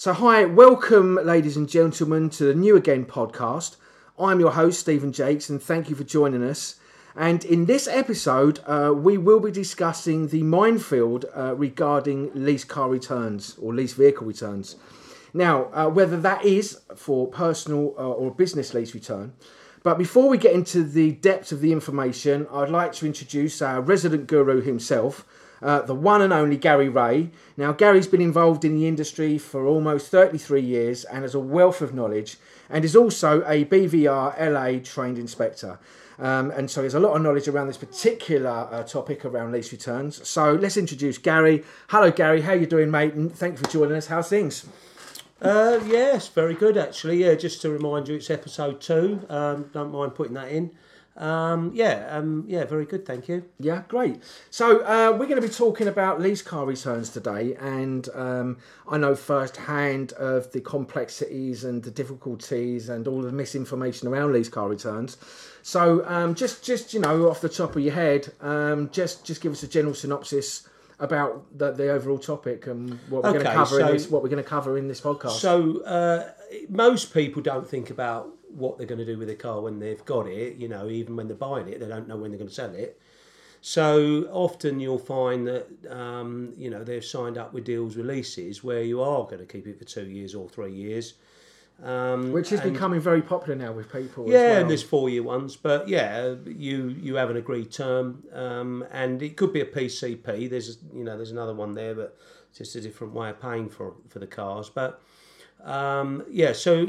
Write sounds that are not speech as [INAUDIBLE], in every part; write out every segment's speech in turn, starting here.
So, hi, welcome, ladies and gentlemen, to the New Again podcast. I'm your host, Stephen Jakes, and thank you for joining us. And in this episode, uh, we will be discussing the minefield uh, regarding lease car returns or lease vehicle returns. Now, uh, whether that is for personal uh, or business lease return. But before we get into the depth of the information, I'd like to introduce our resident guru himself, uh, the one and only Gary Wray. Now, Gary's been involved in the industry for almost 33 years and has a wealth of knowledge and is also a BVR LA trained inspector. Um, and so there's a lot of knowledge around this particular uh, topic around lease returns. So let's introduce Gary. Hello, Gary. How you doing, mate? And thank you for joining us. How's things? Uh, yes, very good actually. Yeah, just to remind you, it's episode two. Um, don't mind putting that in. Um, yeah, um, yeah, very good. Thank you. Yeah, great. So uh, we're going to be talking about lease car returns today, and um, I know firsthand of the complexities and the difficulties and all the misinformation around lease car returns. So um, just, just you know, off the top of your head, um, just just give us a general synopsis about the, the overall topic and what we're going to Okay, cover in this, what we're going to cover in this podcast. So uh, most people don't think about what they're going to do with their car when they've got it. You know, even when they're buying it, they don't know when they're going to sell it. So often you'll find that um, you know they've signed up with deals with leases where you are going to keep it for two years or three years. Um, which is and- becoming very popular now with people. as Yeah, well. and there's four year ones, but yeah, you you have an agreed term, um, and it could be a PCP. There's you know there's another one there, but just a different way of paying for for the cars. But um, yeah, so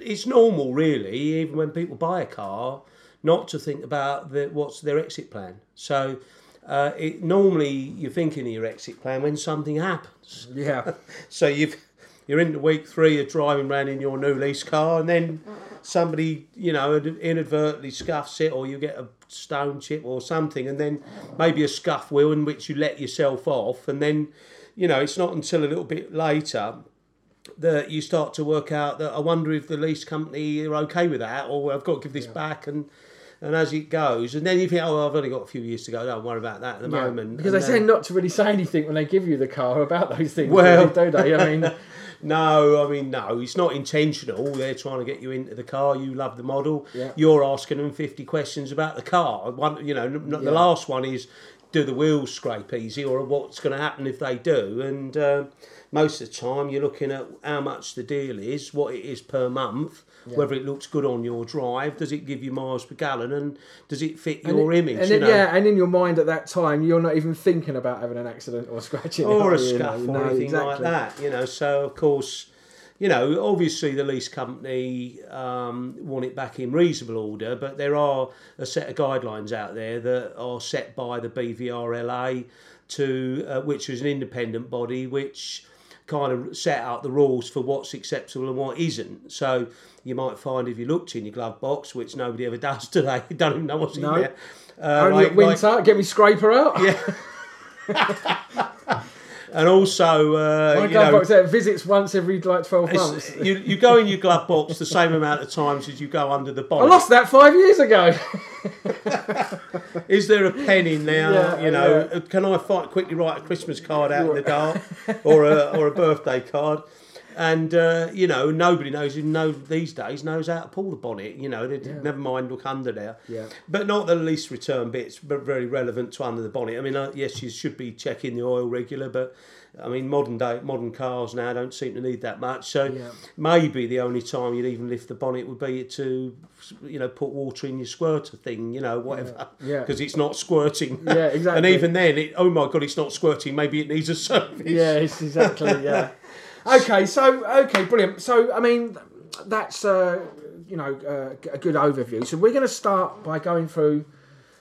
it's normal really, even when people buy a car, not to think about the, what's their exit plan. So. Uh, it, normally, you're thinking of your exit plan when something happens. yeah. [LAUGHS] So you've you're into week three you're driving around in your new lease car, and then somebody you know inadvertently scuffs it, or you get a stone chip or something, and then maybe a scuff wheel in which you let yourself off, and then you know it's not until a little bit later that you start to work out that I wonder if the lease company are okay with that, or I've got to give this back and. And as it goes, and then you think, oh, I've only got a few years to go. Don't worry about that at the Yeah, moment. because And they then- tend not to really say anything when they give you the car about those things. Well- do they? I mean, [LAUGHS] No, I mean no. It's not intentional. They're trying to get you into the car. You love the model. Yeah. You're asking them fifty questions about the car. One, you know, Yeah. the last one is, do the wheels scrape easy, or what's going to happen if they do? And uh, most of the time, you're looking at how much the deal is, what it is per month, whether it looks good on your drive, does it give you miles per gallon, and does it fit your and, image? And you know? yeah, and in your mind at that time, you're not even thinking about having an accident or [LAUGHS] scratching or it, a are you? scuff or no, anything like that. You know, so of course, you know, obviously the lease company um, want it back in reasonable order, but there are a set of guidelines out there that are set by the BVRLA, to uh, which is an independent body which kind of set out the rules for what's acceptable and what isn't. So you might find if you looked in your glove box, which nobody ever [LAUGHS] does today, you [LAUGHS] don't even know what's No. in there. Uh, Only like- at winter, get me scraper out. Yeah. [LAUGHS] and also, uh, My glove know, box visits once every like twelve months. you, you go in your glove box the same amount of times as you go under the box. I lost that five years ago. Is there a pen in there? Yeah, you know, yeah. can I fight, quickly write a Christmas card out in the dark or a, or a birthday card? And uh, you know, nobody knows. You know, these days knows how to pull the bonnet. You know, they, never mind look under there. Yeah. But not the least return bits, but very relevant to under the bonnet. I mean, uh, yes, you should be checking the oil regular, but I mean, modern day modern cars now don't seem to need that much. So Yeah. maybe the only time you'd even lift the bonnet would be to, you know, put water in your squirter thing. You know, whatever. Yeah. Because it's not squirting. Yeah, exactly. and even then, it, oh my god, it's not squirting. Maybe it needs a service. yeah, it's exactly. Yeah. [LAUGHS] Okay, so okay, brilliant. So I mean, that's uh, you know uh, a good overview. So we're going to start by going through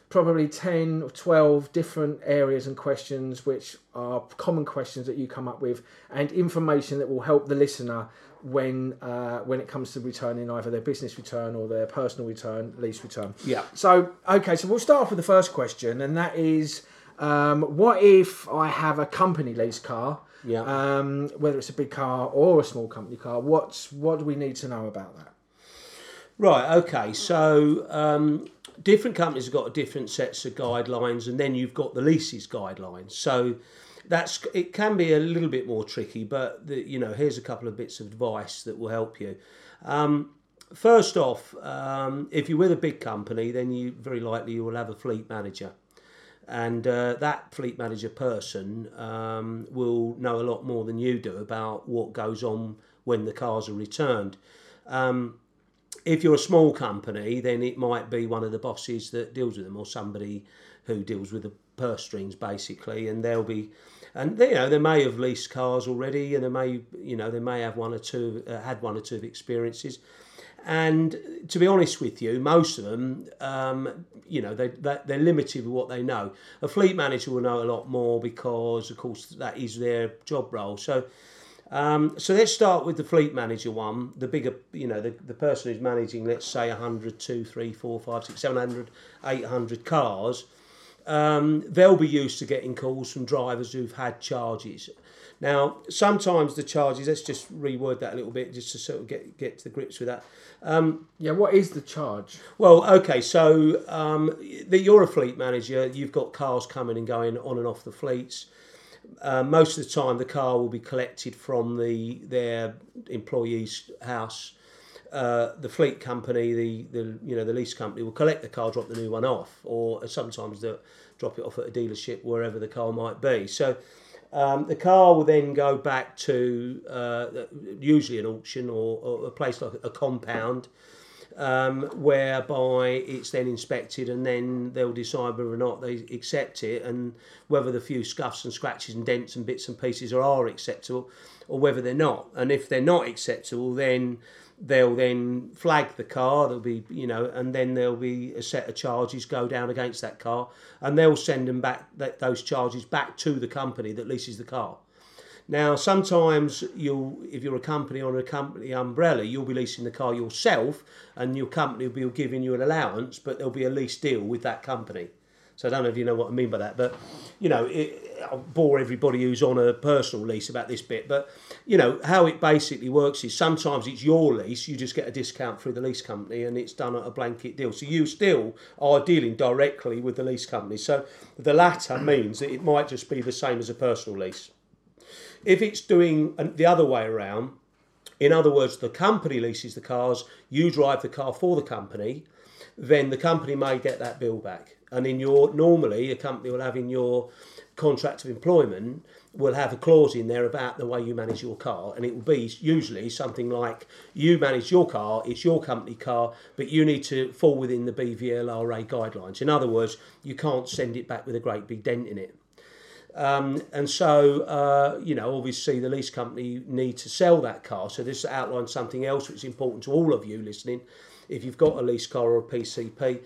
probably 10 or 12 different areas and questions which are common questions that you come up with and information that will help the listener when uh, when it comes to returning either their business return or their personal return lease return Yeah. so okay so we'll start off with the first question and that is um, what if i have a company lease car Yeah. um, whether it's a big car or a small company car what's what do we need to know about that Right. Okay. So um, different companies have got different sets of guidelines, and then you've got the leases guidelines. So that's it can be a little bit more tricky, but the, you know here's a couple of bits of advice that will help you. Um, first off, um, if you're with a big company, then you very likely you will have a fleet manager, and uh, that fleet manager person um, will know a lot more than you do about what goes on when the cars are returned. Um, if you're a small company, then it might be one of the bosses that deals with them, or somebody who deals with the purse strings, basically, and they'll be, and you know they may have leased cars already, and they may, you know, they may have one or two uh, had one or two experiences. And to be honest with you, most of them, um, you know, they, they're limited with what they know. A fleet manager will know a lot more because, of course, that is their job role. So, um, so let's start with the fleet manager one. The bigger, you know, the, the person who's managing, let's say, 100, 2, 3, 4, 5, 6, 700, 800 cars. Um, they'll be used to getting calls from drivers who've had charges. Now, sometimes the charges, let's just reword that a little bit just to sort of get, get to the grips with that. Um, yeah, what is the charge? Well, okay, so um, the, you're a fleet manager, you've got cars coming and going on and off the fleets. Uh, most of the time, the car will be collected from the their employee's house. Uh, the fleet company, the, the you know the lease company will collect the car, drop the new one off, or sometimes they drop it off at a dealership wherever the car might be. So um, the car will then go back to uh, usually an auction or, or, a place like a compound, um, whereby it's then inspected and then they'll decide whether or not they accept it and whether the few scuffs and scratches and dents and bits and pieces are, are acceptable or whether they're not. And if they're not acceptable, then they'll then flag the car there'll be you know and then there'll be a set of charges go down against that car and they'll send them back that, those charges back to the company that leases the car now sometimes you'll if you're a company on a company umbrella you'll be leasing the car yourself and your company will be giving you an allowance but there'll be a lease deal with that company so I don't know if you know what I mean by that, but you know, it, I'll bore everybody who's on a personal lease about this bit. But you know how it basically works is sometimes it's your lease, you just get a discount through the lease company, and it's done at a blanket deal. So you still are dealing directly with the lease company. So the latter means that it might just be the same as a personal lease. If it's doing the other way around, in other words, the company leases the cars, you drive the car for the company, then the company may get that bill back. And in your normally a company will have in your contract of employment will have a clause in there about the way you manage your car. And it will be usually something like you manage your car it's your company car but you need to fall within the BVLRA guidelines. In other words you can't send it back with a great big dent in it um, and so, uh, you know, obviously the lease company need to sell that car. So this outlines something else which is important to all of you listening. If you've got a lease car or a PCP,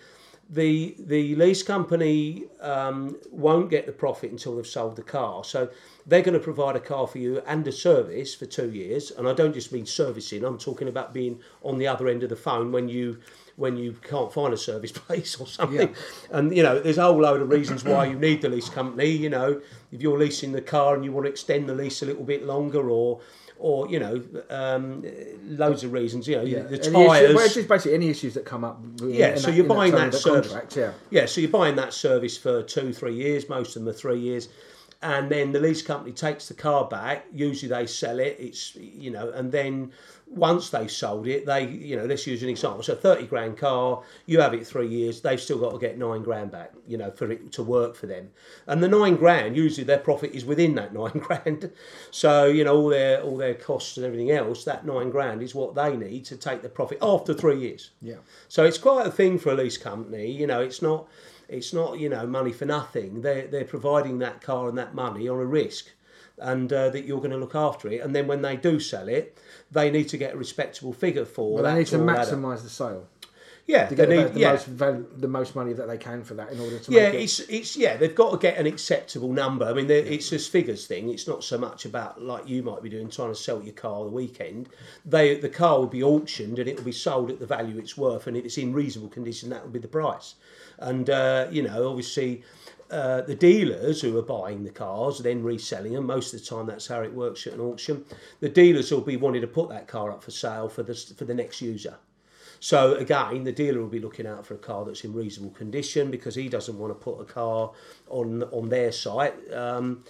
the the lease company um, won't get the profit until they've sold the car. So they're going to provide a car for you and a service for two years. And I don't just mean servicing. I'm talking about being on the other end of the phone when you when you can't find a service [LAUGHS] place or something. Yeah. And you know, there's a whole load of reasons why you need the lease company. You know, if you're leasing the car and you want to extend the lease a little bit longer, or or you know, um, loads of reasons. You know, yeah. the tyres. Well, it's just basically any issues that come up. Yeah, so that, you're buying that, that service. Contract, yeah. yeah, so you're buying that service for two, three years. Most of them are three years, and then the lease company takes the car back. Usually they sell it. It's you know, and then once they've sold it, they you know let's use an example. So thirty grand car, you have it three years. They've still got to get nine grand back. You know, for it to work for them. And the nine grand usually their profit is within that [LAUGHS] nine grand. So you know all their all their costs and everything else. That nine grand is what they need to take the profit after three years. Yeah. So it's quite a thing for a lease company. You know, it's not it's not you know money for nothing. They they're providing that car and that money on a risk, and uh, that you're going to look after it. And then when they do sell it, they need to get a respectable figure for. Well, they need to maximise the sale. Yeah, to get the, need, the yeah. most value, the most money that they can for that in order to yeah, make it. it's it's yeah they've got to get an acceptable number. I mean, it's just figures thing. It's not so much about like you might be doing trying to sell your car the weekend. They the car will be auctioned and it will be sold at the value it's worth, and if it's in reasonable condition, that will be the price. And uh, you know, obviously, uh, the dealers who are buying the cars then reselling them. Most of the time, that's how it works at an auction. The dealers will be wanting to put that car up for sale for the for the next user. So again, the dealer will be looking out for a car that's in reasonable condition because he doesn't want to put a car on on their site. Um,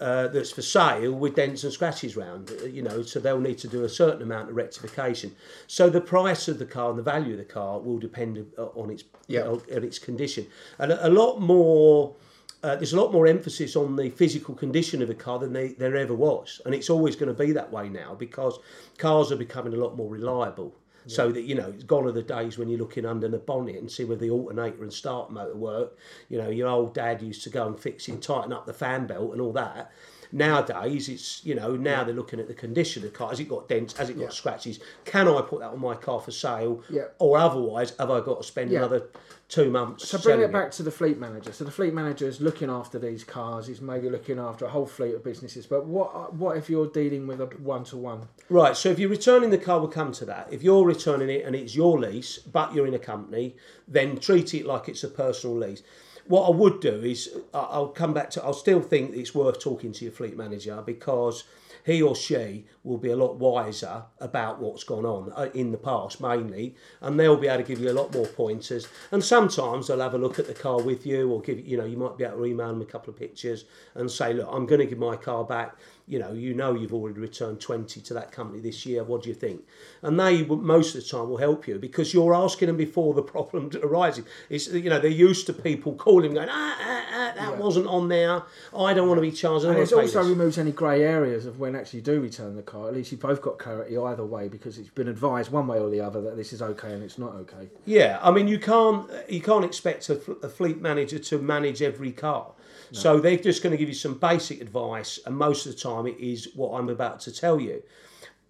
uh, that's for sale with dents and scratches round, uh, you know, so they'll need to do a certain amount of rectification. So the price of the car and the value of the car will depend uh, on its Yeah. on, on its condition, and a, a lot more. Uh, there's a lot more emphasis on the physical condition of a car than they, there ever was, and it's always going to be that way now because cars are becoming a lot more reliable. So that you know, it's gone are the days when you're looking under the bonnet and see whether the alternator and start motor work. You know, your old dad used to go and fix it, and tighten up the fan belt and all that. Nowadays, it's you know now they're looking at the condition of the car. Has it got dents? Has it got scratches? Can I put that on my car for sale? Yeah. Or otherwise, have I got to spend Yeah. another two months? So bring it back to the fleet manager. So the fleet manager is looking after these cars. He's maybe looking after a whole fleet of businesses. But what uh, what if you're dealing with a one to one? Right, so if you're returning the car, we'll come to that. If you're returning it and it's your lease, but you're in a company, then treat it like it's a personal lease. What I would do is, I'll come back to, I'll still think it's worth talking to your fleet manager because he or she will be a lot wiser about what's gone on uh, in the past mainly, and they'll be able to give you a lot more pointers. And sometimes they'll have a look at the car with you, or give you know you might be able to email them a couple of pictures and say, look, I'm going to give my car back. You know, you know you've already returned 20 to that company this year. What do you think? And they most of the time will help you because you're asking them before the [LAUGHS] problem arises. It's you know they're used to people calling going, ah, ah, ah that wasn't on there. I don't want to be charged. And it want to pay also this." removes any grey areas of when actually you do return the car. At least you've both got clarity either way because it's been advised one way or the other that this is okay and it's not okay. Yeah, I mean you can't you can't expect a, a fleet manager to manage every car. So they're just going to give you some basic advice, and most of the time it is what I'm about to tell you.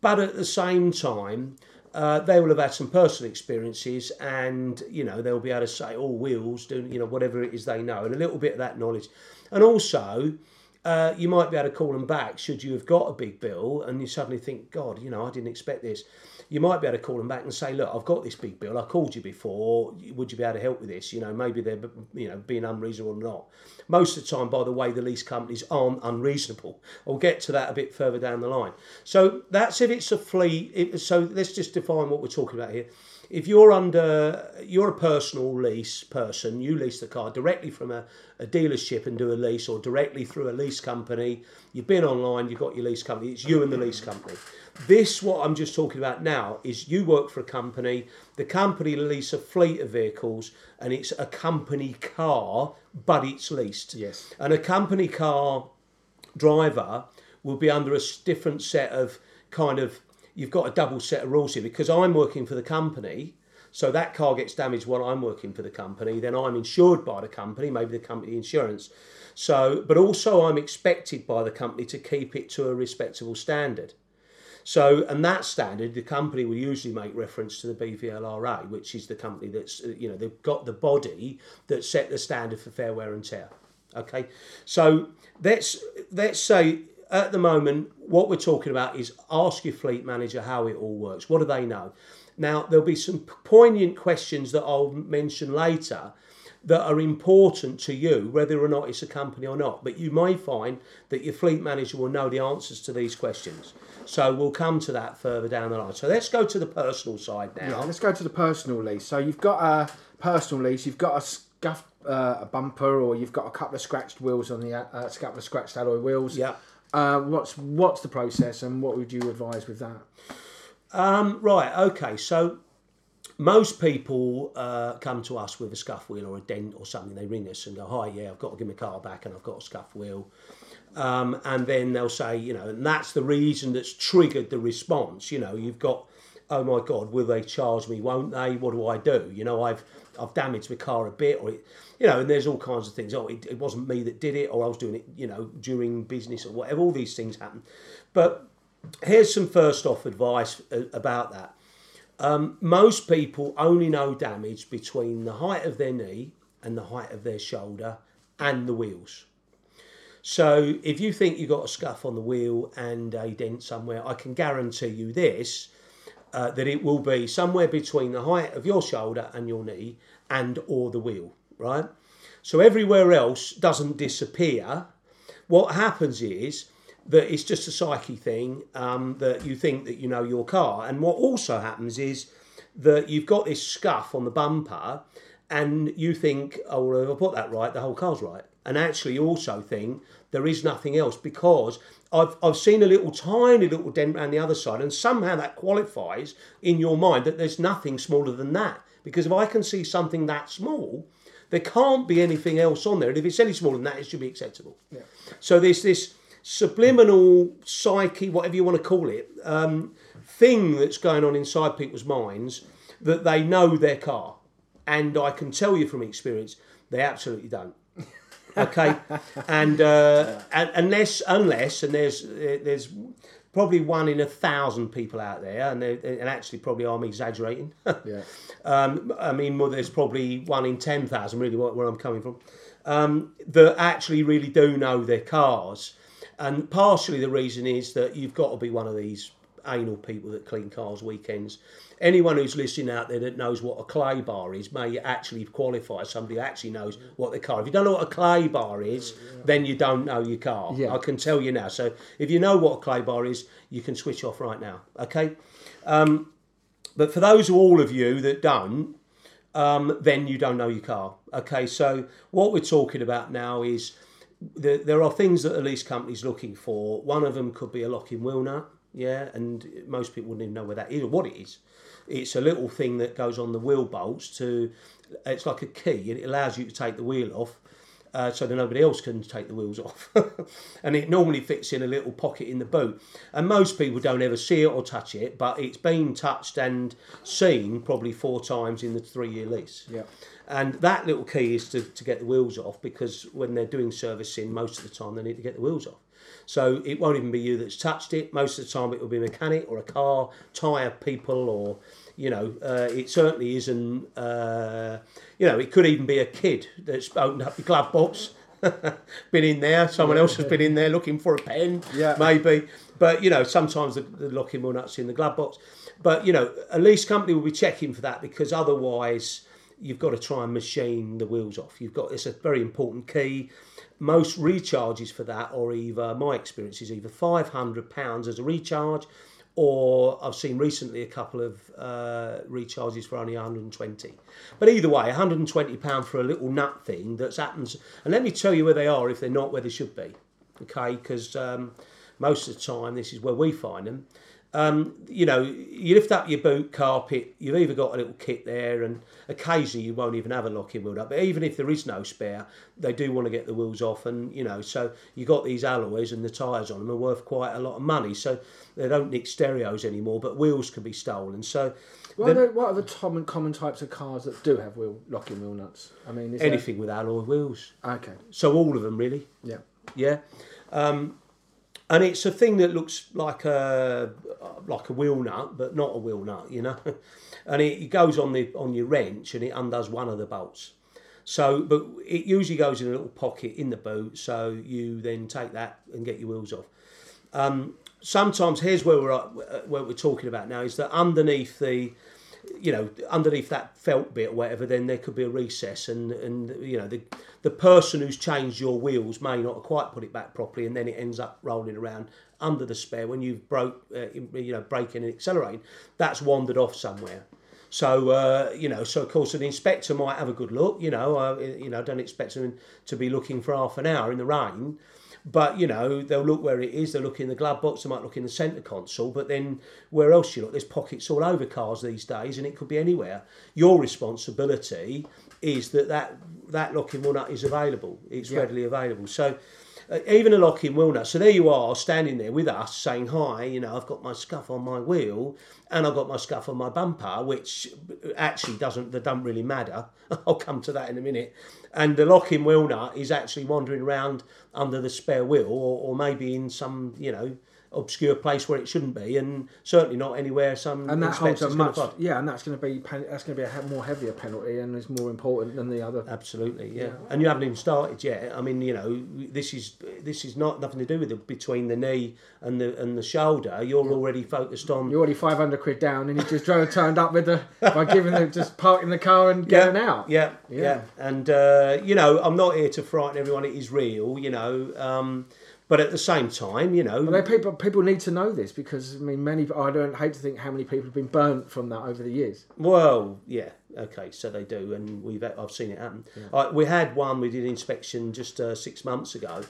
But at the same time, uh, they will have had some personal experiences, and you know they'll be able to say all wheels, do you know whatever it is they know, and a little bit of that knowledge, and also. Uh, you might be able to call them back should you have got a big bill and you suddenly think, God, you know, I didn't expect this. You might be able to call them back and say, Look, I've got this big bill. I called you before. Would you be able to help with this? You know, maybe they're, you know, being unreasonable or not. Most of the time, by the way, the lease companies aren't unreasonable. I'll get to that a bit further down the line. So that's if it's a fleet. It, so let's just define what we're talking about here if you're under you're a personal lease person you lease the car directly from a, a dealership and do a lease or directly through a lease company you've been online you've got your lease company it's you and the lease company this what i'm just talking about now is you work for a company. The company lease a fleet of vehicles and it's a company car but it's leased. Yes. and a company car driver will be under a different set of kind of you've got a double set of rules here. Because I'm working for the company so that car gets damaged while I'm working for the company then I'm insured by the company maybe the company insurance. So but also I'm expected by the company to keep it to a respectable standard so, and that standard, the company will usually make reference to the BVLRA, which is the company that's, uh, you know, they've got the body that set the standard for fair wear and tear. Okay, so let's let's say at the moment what we're talking about is ask your fleet manager how it all works. What do they know? Now there'll be some poignant questions that I'll mention later that are important to you, whether or not it's a company or not. But you may find that your fleet manager will know the answers to these questions. So we'll come to that further down the line. So let's go to the personal side now. Yeah, let's go to the personal lease. So you've got a personal lease, you've got a scuffed uh, a bumper, or you've got a couple of scratched wheels on the uh, a couple of scratched alloy wheels. Yeah. Uh, what's what's the process, and what would you advise with that? Um, right, okay. So most people uh, come to us with a scuff wheel or a dent or something. They ring us and go, "Hi, yeah, I've got to give my car back, and I've got a scuff wheel." Um, and then they'll say, you know, and that's the reason that's triggered the response. You know, you've got, oh my God, will they charge me? Won't they? What do I do? You know, I've I've damaged my car a bit, or it, you know, and there's all kinds of things. Oh, it, it wasn't me that did it, or I was doing it, you know, during business or whatever. All these things happen, but here's some first off advice uh, about that. Um, most people only know damage between the height of their knee and the height of their shoulder and the wheels. So if you think you've got a scuff on the wheel and a dent somewhere, I can guarantee you this uh, that it will be somewhere between the height of your shoulder and your knee and or the wheel, right? So everywhere else doesn't disappear. What happens is that it's just a psyche thing um, that you think that you know your car, and what also happens is that you've got this scuff on the bumper, and you think, oh, well, if I put that right, the whole car's right. And actually also think there is nothing else because I've, I've seen a little tiny little dent around the other side, and somehow that qualifies in your mind that there's nothing smaller than that. Because if I can see something that small, there can't be anything else on there. And if it's any smaller than that, it should be acceptable. Yeah. So there's this subliminal psyche, whatever you want to call it, um, thing that's going on inside people's minds that they know their car. And I can tell you from experience, they absolutely don't. Okay, and, uh, and unless unless and there's there's probably one in a thousand people out there, and they- and actually probably I'm exaggerating. [LAUGHS] Yeah. Um, I mean, well, there's probably one in 10,000, really, where where I'm coming from, um, that actually really do know their cars. And partially the reason is that you've got to be one of these anal people that clean cars weekends. Anyone who's listening out there that knows what a clay bar is may actually qualify as somebody who actually knows what their car. If you don't know what a clay bar is, then you don't know your car. Yeah. I can tell you now. So if you know what a clay bar is, you can switch off right now. Okay. But for those of all of you that don't, um, then you don't know your car. Okay, so what we're talking about now is there are things that a lease company's looking for. One of them could be a locking wheel nut, yeah, and most people wouldn't even know where that is or what it is. It's a little thing that goes on the wheel bolts to. It's like a key, and it allows you to take the wheel off. Uh, so that nobody else can take the wheels [LAUGHS] off. and it normally fits in a little pocket in the boot. And most people don't ever see it or touch it, but it's been touched and seen probably four times in the three year lease. Yeah. And that little key is to, to get the wheels off because when they're doing servicing, most of the time they need to get the wheels off. So it won't even be you that's touched it. Most of the time it will be a mechanic or a car, tyre people, or, you know, uh, it certainly isn't, uh, you know, it could even be a kid that's opened up the glove box, [LAUGHS] been in there, someone else has been in there looking for a pen, Yeah. maybe. But, you know, sometimes the, the locking wheel nuts in the glove box. But, you know, a lease company will be checking for that because otherwise you've got to try and machine the wheels off. You've got, it's a very important key most recharges for that are either my experience is either 500 pounds as a recharge or I've seen recently a couple of uh, recharges for only 120 but either way 120 pound for a little nut thing that's happens and let me tell you where they are if they're not where they should be okay? Because um, most of the time this is where we find them um, you know, you lift up your boot carpet, you've either got a little kit there, and occasionally you won't even have a locking wheel up. But even if there is no spare, they do want to get the wheels off, and you know, so you got these alloys and the tyres on them are worth quite a lot of money. So they don't nick stereos anymore, but wheels can be stolen. So What are, the, what are the common, common types of cars that do have wheel locking wheel nuts? I mean, is there- anything with alloy wheels, Okay. so all of them really. Yeah. Yeah. Um, and it's a thing that looks like a like a wheel nut, but not a wheel nut, you know. [LAUGHS] and it, it goes on the on your wrench and it undoes one of the bolts. So, but it usually goes in a little pocket in the boot. So you then take that and get your wheels off. Um, sometimes here's where we're at, where we're talking about now is that underneath the you know, underneath that felt bit or whatever, then there could be a recess, and and you know, the the person who's changed your wheels may not quite put it back properly, and then it ends up rolling around under the spare when you've broke, uh, you know, braking and accelerating. That's wandered off somewhere. So uh, you know, so of course an inspector might have a good look. You know, uh, you know, don't expect them to be looking for half an hour in the rain. But you know they'll look where it is. They'll look in the glove box. They might look in the centre console. But then where else you look? There's pockets all over cars these days, and it could be anywhere. Your responsibility is that that that locking wheel nut is available. It's Yeah. readily available. So Uh, even a locking wheel nut. So there you are, standing there with us, saying hi. You know, I've got my scuff on my wheel, and I've got my scuff on my bumper, which actually doesn't. They don't really matter. [LAUGHS] I'll come to that in a minute. And the locking wheel nut is actually wandering around under the spare wheel, or, or maybe in some, you know, obscure place where it shouldn't be, and certainly not anywhere some And that holds a much, yeah, and that's going to be that's going to be a more heavier penalty and is more important than the other. Absolutely, yeah. And you haven't even started yet. I mean, you know, this is this is not nothing to do with it between the knee and the and the shoulder. You're already focused on You're already five hundred quid down, and you just drove turned up with the by giving them just parking the car and getting out. Yeah, yeah. Yeah. And uh, you know, I'm not here to frighten everyone. It is real, you know. Um, but at the same time, you know, Well, people people need to know this because I mean, many I don't hate to think how many people have been burnt from that over the years. well, yeah. Okay, so they do, and we've I've seen it happen. I, we had one we did inspection just uh, six months ago,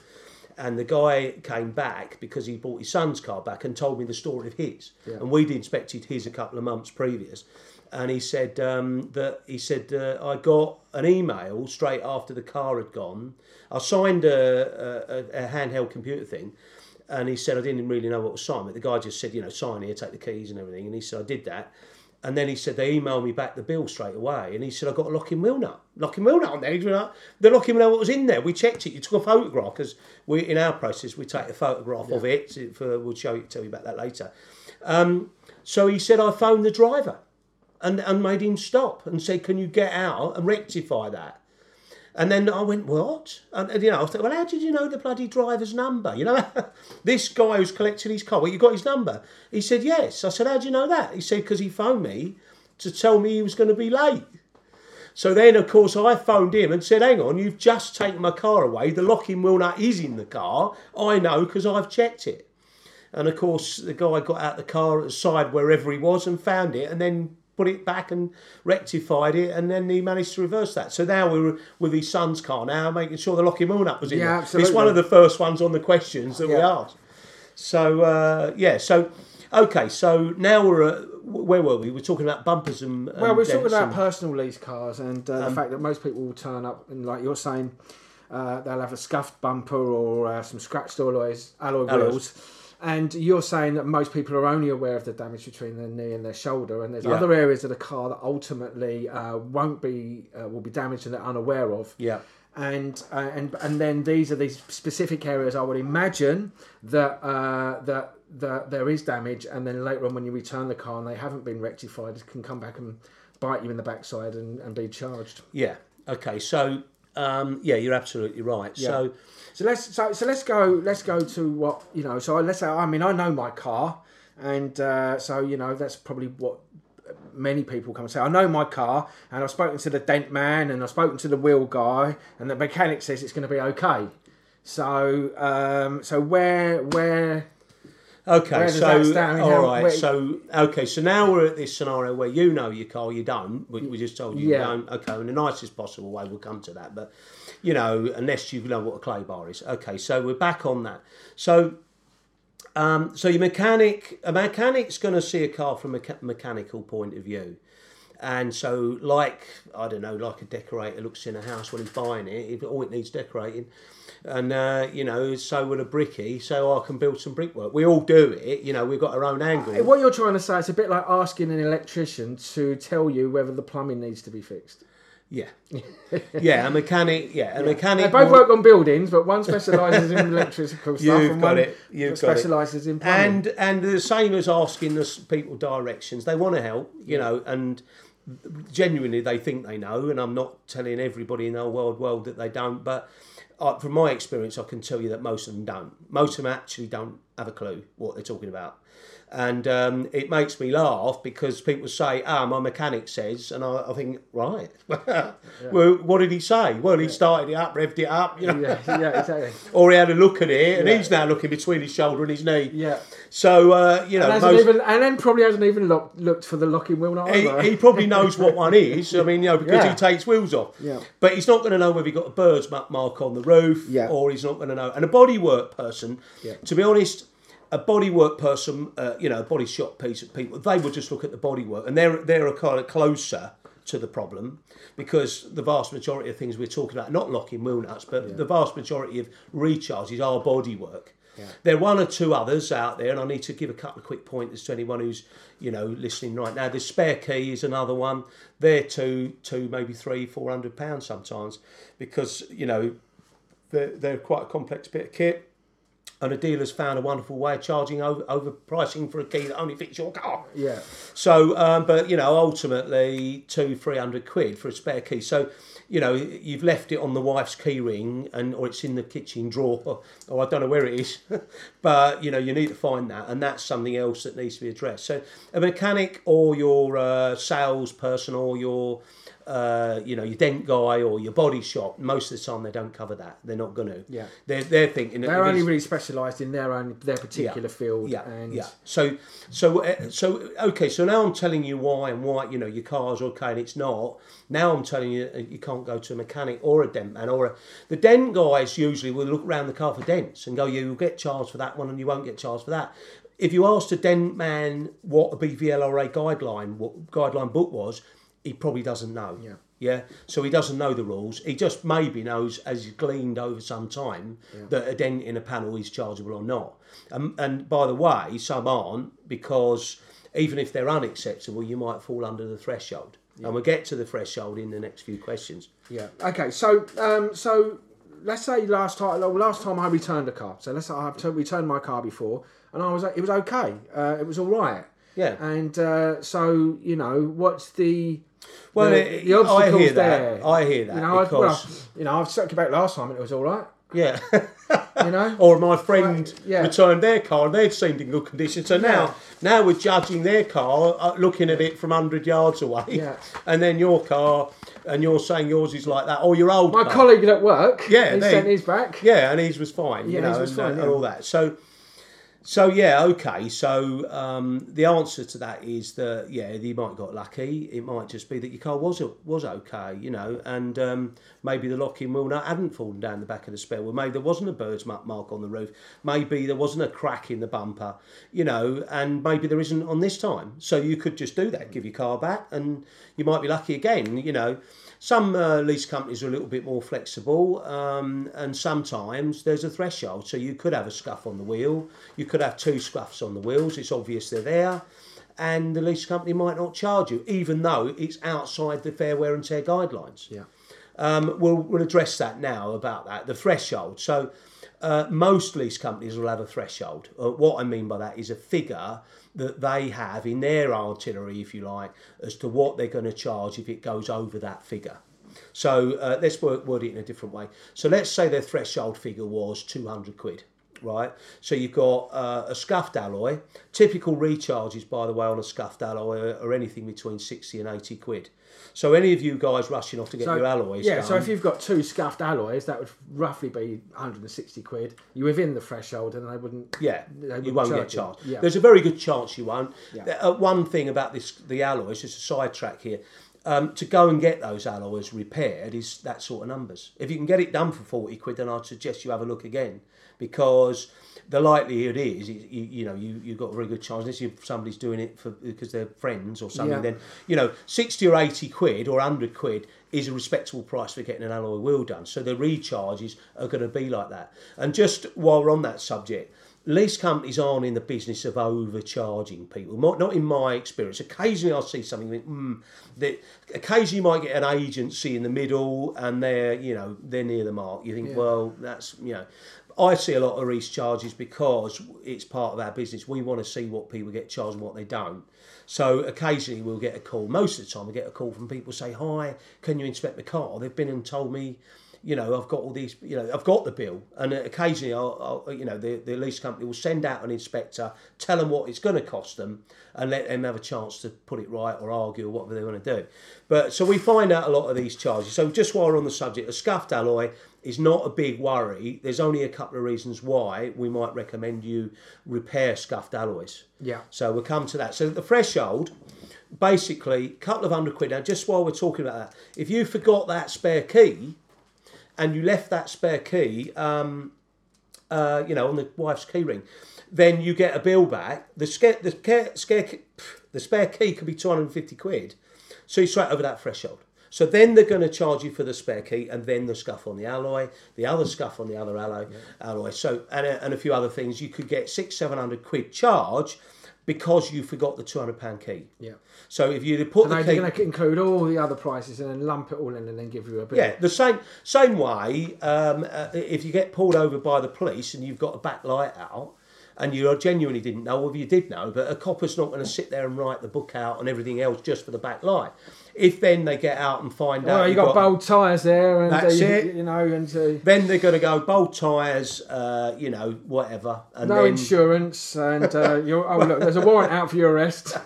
and the guy came back because he bought his son's car back and told me the story of his, and we'd inspected his a couple of months previous, and he said um, that he said uh, I got an email straight after the car had gone. I signed a, a, a handheld computer thing. And he said, I didn't really know what was signed, but the guy just said, you know, sign here, take the keys and everything. And he said, I did that. And then he said they emailed me back the bill straight away, and he said I got a locking wheel nut, locking wheel nut on there. Know, the locking wheel nut was in there. We checked it. You took a photograph because we in our process we take a photograph of it. For we'll show you tell you about that later. Um, so he said I phoned the driver, and and made him stop and said, can you get out and rectify that? And then I went, what? And, and, you know, I thought, well, how did you know the bloody driver's number? You know, [LAUGHS] this guy who's collecting his car, well, you got his number? He said, yes. I said, how do you know that? He said, because he phoned me to tell me he was going to be late. So then, of course, I phoned him and said, hang on, you've just taken my car away. The locking wheel nut is in the car. I know because I've checked it. And of course, the guy got out the car at the side wherever he was and found it and then put it back and rectified it. And then he managed to reverse that. So now we're with his son's car now, making sure the locking wheel nut was in Yeah, there. absolutely. It's one of the first ones on the questions that we asked. So, uh, yeah, so, okay, so now we're at, where were we? We're talking about bumpers and. Well, we're talking about and- personal lease cars and uh, Um, the fact that most people will turn up and, like you're saying, uh, they'll have a scuffed bumper or uh, some scratched alloys, alloy Alloys. And you're saying that most people are only aware of the damage between their knee and their shoulder, and there's Yeah. other areas of the car that ultimately uh, won't be uh, will be damaged and they're unaware of. Yeah. and uh, and and then these are these specific areas I would imagine that uh, that that there is damage, and then later on when you return the car and they haven't been rectified, it can come back and bite you in the backside and, and be charged. Yeah. Okay. So, um, yeah, you're absolutely right. So, So let's so, so let's go let's go to what you know. So let's say I mean I know my car, and uh, so you know that's probably what many people come and say. I know my car, and I've spoken to the dent man, and I've spoken to the wheel guy, and the mechanic says it's going to be okay. So um, so where where okay. So, stand? All right. So, okay. So now we're at this scenario where you know your car, you don't. We, we just told you Yeah. you don't. Okay. In the nicest possible way, we'll come to that. But, you know, unless you know what a clay bar is. Okay. So we're back on that. So, um, so your mechanic, a mechanic's going to see a car from a mecha- mechanical point of view. And so, like I don't know, like a decorator looks in a house when he's buying it, if oh, it needs decorating, and uh, you know, so will a bricky. So I can build some brickwork. We all do it. You know, we've got our own angle. what you're trying to say? It's a bit like asking an electrician to tell you whether the plumbing needs to be fixed. Yeah, [LAUGHS] yeah. A mechanic. Yeah, a They mechanic. They both will- work on buildings, but one specialises in electrical [LAUGHS] stuff You've and got one it. You've got it. specialises in plumbing. and and the same as asking the people directions. They want to help, you know, and genuinely they think they know. And I'm not telling everybody in the whole world world that they don't, but. Uh, from my experience, I can tell you that most of them don't. Most of them actually don't have a clue what they're talking about, and um, it makes me laugh because people say, "Ah, my mechanic says," and I, I think, right, [LAUGHS] well, what did he say? Well, he started it up, revved it up, you know, yeah, yeah, exactly. [LAUGHS] or he had a look at it, and he's now looking between his shoulder and his knee. Yeah. So uh, you know, And, most, even, and then probably hasn't even look, looked for the locking wheel either. he, he probably knows what [LAUGHS] one is. I mean, you know, because Yeah. he takes wheels off. Yeah. But he's not going to know whether he got a bird's mark on the roof, Yeah. or he's not going to know. And a bodywork person, Yeah. to be honest, a bodywork person, uh, you know, a body shop piece of people, they would just look at the bodywork, and they're they're a kind of closer to the problem because the vast majority of things we're talking about, not locking wheel nuts, but the vast majority of recharges are bodywork. There are one or two others out there, and I need to give a couple of quick pointers to anyone who's, you know, listening right now. The spare key is another one. They're two, two, maybe three, four hundred pounds sometimes, because you know, they're, they're quite a complex bit of kit. And a dealer's found a wonderful way of charging over overpricing for a key that only fits your car. yeah. So, um, but you know, ultimately two, three hundred quid for a spare key. So, you know, you've left it on the wife's key ring, and or it's in the kitchen drawer, or I don't know where it is, [LAUGHS] but you know, you need to find that, and that's something else that needs to be addressed. So, a mechanic or your uh, salesperson or your uh, you know, your dent guy or your body shop, most of the time they don't cover that. They're not going to. Yeah. They're, they're thinking They're only it's- really specialised in their own their particular field. yeah, and yeah. So, so, uh, so, okay. So now I'm telling you why and why you know your car's okay and it's not. Now I'm telling you uh, you can't go to a mechanic or a dent man or a. The dent guys usually will look around the car for dents and go, "Yeah, you'll get charged for that one and you won't get charged for that." If you asked a dent man what a BVLRA guideline what guideline book was, he probably doesn't know. Yeah. Yeah, so he doesn't know the rules. He just maybe knows, as he's gleaned over some time, that a dent in a panel is chargeable or not. Um, and by the way, some aren't because even if they're unacceptable, you might fall under the threshold. And we'll get to the threshold in the next few questions. Yeah. Okay. So, um, so let's say last time, last time I returned a car. So let's say I've returned my car before, and I was it was okay. Uh, it was all right. Yeah. And uh, so you know, what's the Well, the, it- the I obstacles hear that. there? I hear that You know, I, well, because- you know, I've circled about last time and it was all right. Yeah. [LAUGHS] You know. or my friend Right, yeah. returned their car and they'd seemed in good condition. So now, now we're judging their car, uh, looking at it from hundred yards away, Yeah. [LAUGHS] and then your car, and you're saying yours is like that, or your old my car. colleague at work, Yeah, he they- sent his back. Yeah, and his was fine. Yeah, you know, his was and, fine, and yeah. all that. So, so yeah, okay. So um, the answer to that is that yeah, you might have got lucky. It might just be that your car was was okay, you know, and um, maybe the locking wheel nut hadn't fallen down the back of the spare wheel. Maybe there wasn't a bird's mark mark on the roof. Maybe there wasn't a crack in the bumper, you know, and maybe there isn't on this time. So you could just do that, give your car back, and you might be lucky again, you know. Some uh, lease companies are a little bit more flexible, um, and sometimes there's a threshold. So you could have a scuff on the wheel, you could have two scuffs on the wheels. It's obvious they're there, and the lease company might not charge you, even though it's outside the fair wear and tear guidelines. Yeah. Um, we'll, we'll address that now about that, the threshold. So, uh, most lease companies will have a threshold. Uh, what I mean by that is a figure that they have in their artillery, if you like, as to what they're going to charge if it goes over that figure. So, uh, let's word it in a different way. So, let's say their threshold figure was 200 quid. Right, so you've got uh, a scuffed alloy. Typical recharges, by the way, on a scuffed alloy are, anything between sixty and eighty quid. So any of you guys rushing off to get So, your alloys yeah, done, so if you've got two scuffed alloys, that would roughly be 160 quid. You're within the threshold, and they wouldn't. Yeah, They you wouldn't won't get charge you. charged. Yeah. There's a very good chance you won't. Yeah. Uh, one thing about this, the alloys, just a sidetrack here. Um, to go and get those alloys repaired is that sort of numbers. If you can get it done for forty quid, then I'd suggest you have a look again because the likelihood is, you, you know, you you've got a very good chance. Unless you, somebody's doing it for because they're friends or something, Yeah. then you know, sixty or eighty quid or hundred quid is a respectable price for getting an alloy wheel done. So the recharges are going to be like that. And just while we're on that subject, lease companies aren't in the business of overcharging people. Not, in my experience. Occasionally, I'll see something that, mm, that occasionally you might get an agency in the middle, and they're you know they're near the mark. You think, Yeah. well, that's you know. I see a lot of lease charges because it's part of our business. We want to see what people get charged and what they don't. So occasionally we'll get a call. Most of the time, we get a call from people say, "Hi, can you inspect the car?" They've been and told me, you know, I've got all these, you know, I've got the bill, and occasionally, I'll, I'll you know, the, the lease company will send out an inspector, tell them what it's going to cost them, and let them have a chance to put it right or argue or whatever they want to do. But so we find out a lot of these charges. So just while we're on the subject, a scuffed alloy is not a big worry. There's only a couple of reasons why we might recommend you repair scuffed alloys. Yeah. So we'll come to that. So the threshold, basically, a couple of hundred quid. Now, just while we're talking about that, if you forgot that spare key and you left that spare key, um, uh, you know, on the wife's key ring, then you get a bill back. The scare, the scare, scare, the spare key could be two hundred and fifty quid. So you're straight over that threshold. So then they're going to charge you for the spare key and then the scuff on the alloy, the other scuff on the other alloy, alloy. So and a, and a few other things. You could get six, seven hundred quid charge because you forgot the two hundred pound key. Yeah. So if you put So the they're key, going to include all the other prices and then lump it all in and then give you a bill. yeah, the same same way. Um, uh, if you get pulled over by the police and you've got a back light out, and you genuinely didn't know, or you did know, but a copper's not going to sit there and write the book out and everything else just for the back light. If then they get out and find Well, out you you've got, bold tyres there, and That's uh, you, it. you know, and uh, then they're going to go bolt tyres, uh, you know, whatever, and no then insurance, and uh, [LAUGHS] you're oh look, there's a warrant out for your arrest.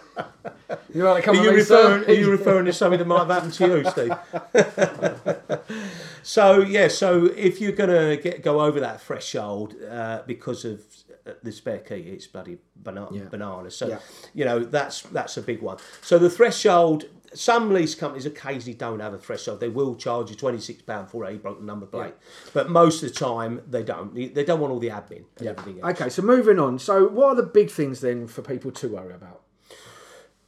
You like, come Are you, referring, are you referring to something that might have happened to you, Steve? [LAUGHS] so yeah, so if you're gonna get go over that threshold uh, because of uh, the spare key, it's bloody bana- Yeah. banana. So Yeah. you know that's that's a big one. So the threshold. Some lease companies occasionally don't have a threshold. They will charge you twenty six pound for a broken number plate, but most of the time they don't. They don't want all the admin and everything else. Okay, so moving on. So, what are the big things then for people to worry about?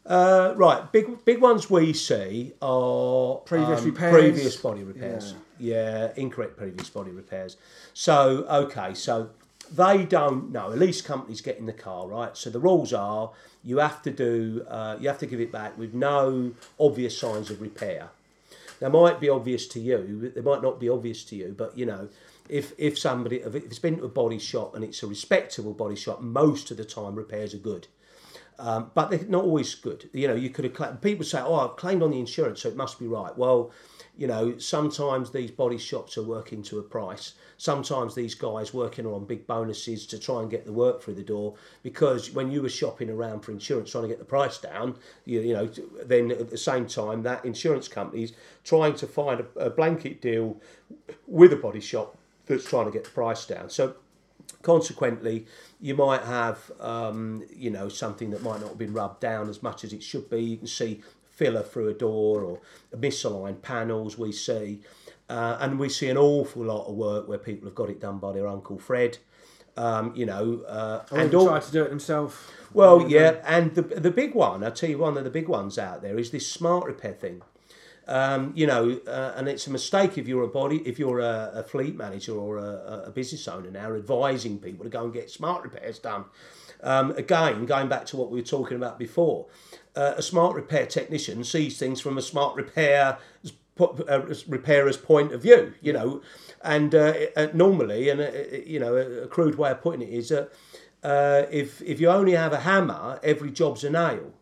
Uh, right, big big ones we see are Previous um, repairs. previous body repairs. Yeah. incorrect previous body repairs. So okay, so they don't know. At least companies get in the car, right? So the rules are you have to do uh, you have to give it back with no obvious signs of repair. They might be obvious to you, they might not be obvious to you, but you know, if if somebody if it's been to a body shop and it's a respectable body shop, most of the time repairs are good. Um, but they're not always good. You know, you could have people say, "Oh, I've claimed on the insurance, so it must be right." Well, you know, sometimes these body shops are working to a price. Sometimes these guys working on big bonuses to try and get the work through the door. Because when you were shopping around for insurance, trying to get the price down, you, you know, then at the same time that insurance company's trying to find a, a blanket deal with a body shop that's trying to get the price down. So consequently, you might have um, you know something that might not have been rubbed down as much as it should be. You can see filler through a door or misaligned panels. We see, uh, and we see an awful lot of work where people have got it done by their uncle Fred. Um, you know, uh, And all, try to do it themselves. well, yeah, and the the big one, I'll tell you one of the big ones out there is this smart repair thing. Um, you know, uh, and it's a mistake if you're a body, if you're a, a fleet manager or a, a business owner now, advising people to go and get smart repairs done. Um, again, going back to what we were talking about before, uh, a smart repair technician sees things from a smart repair uh, repairer's point of view. You know, and uh, uh, normally, and uh, you know, a, crude way of putting it is that uh, if if you only have a hammer, every job's a nail.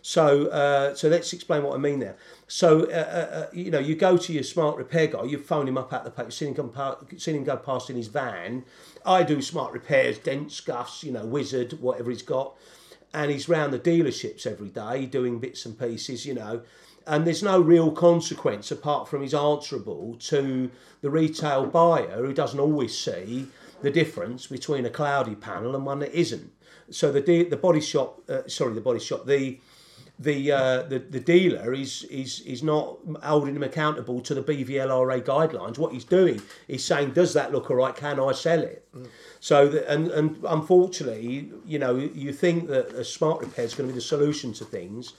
So, uh, so let's explain what I mean there. So, uh, uh, you know, you go to your smart repair guy, you phone him up at the place, seen him, come pa- seen him go past in his van. I do smart repairs, dent scuffs, you know, wizard, whatever he's got, and he's round the dealerships every day doing bits and pieces, you know. And there's no real consequence apart from he's answerable to the retail buyer who doesn't always see the difference between a cloudy panel and one that isn't. So the de- the body shop, uh, sorry, the body shop, the the, uh, the the dealer is is is not holding him accountable to the BVLRA guidelines. What he's doing is saying, "Does that look alright? Can I sell it?" So the, and and unfortunately, you know, you think that a smart repair is going to be the solution to things,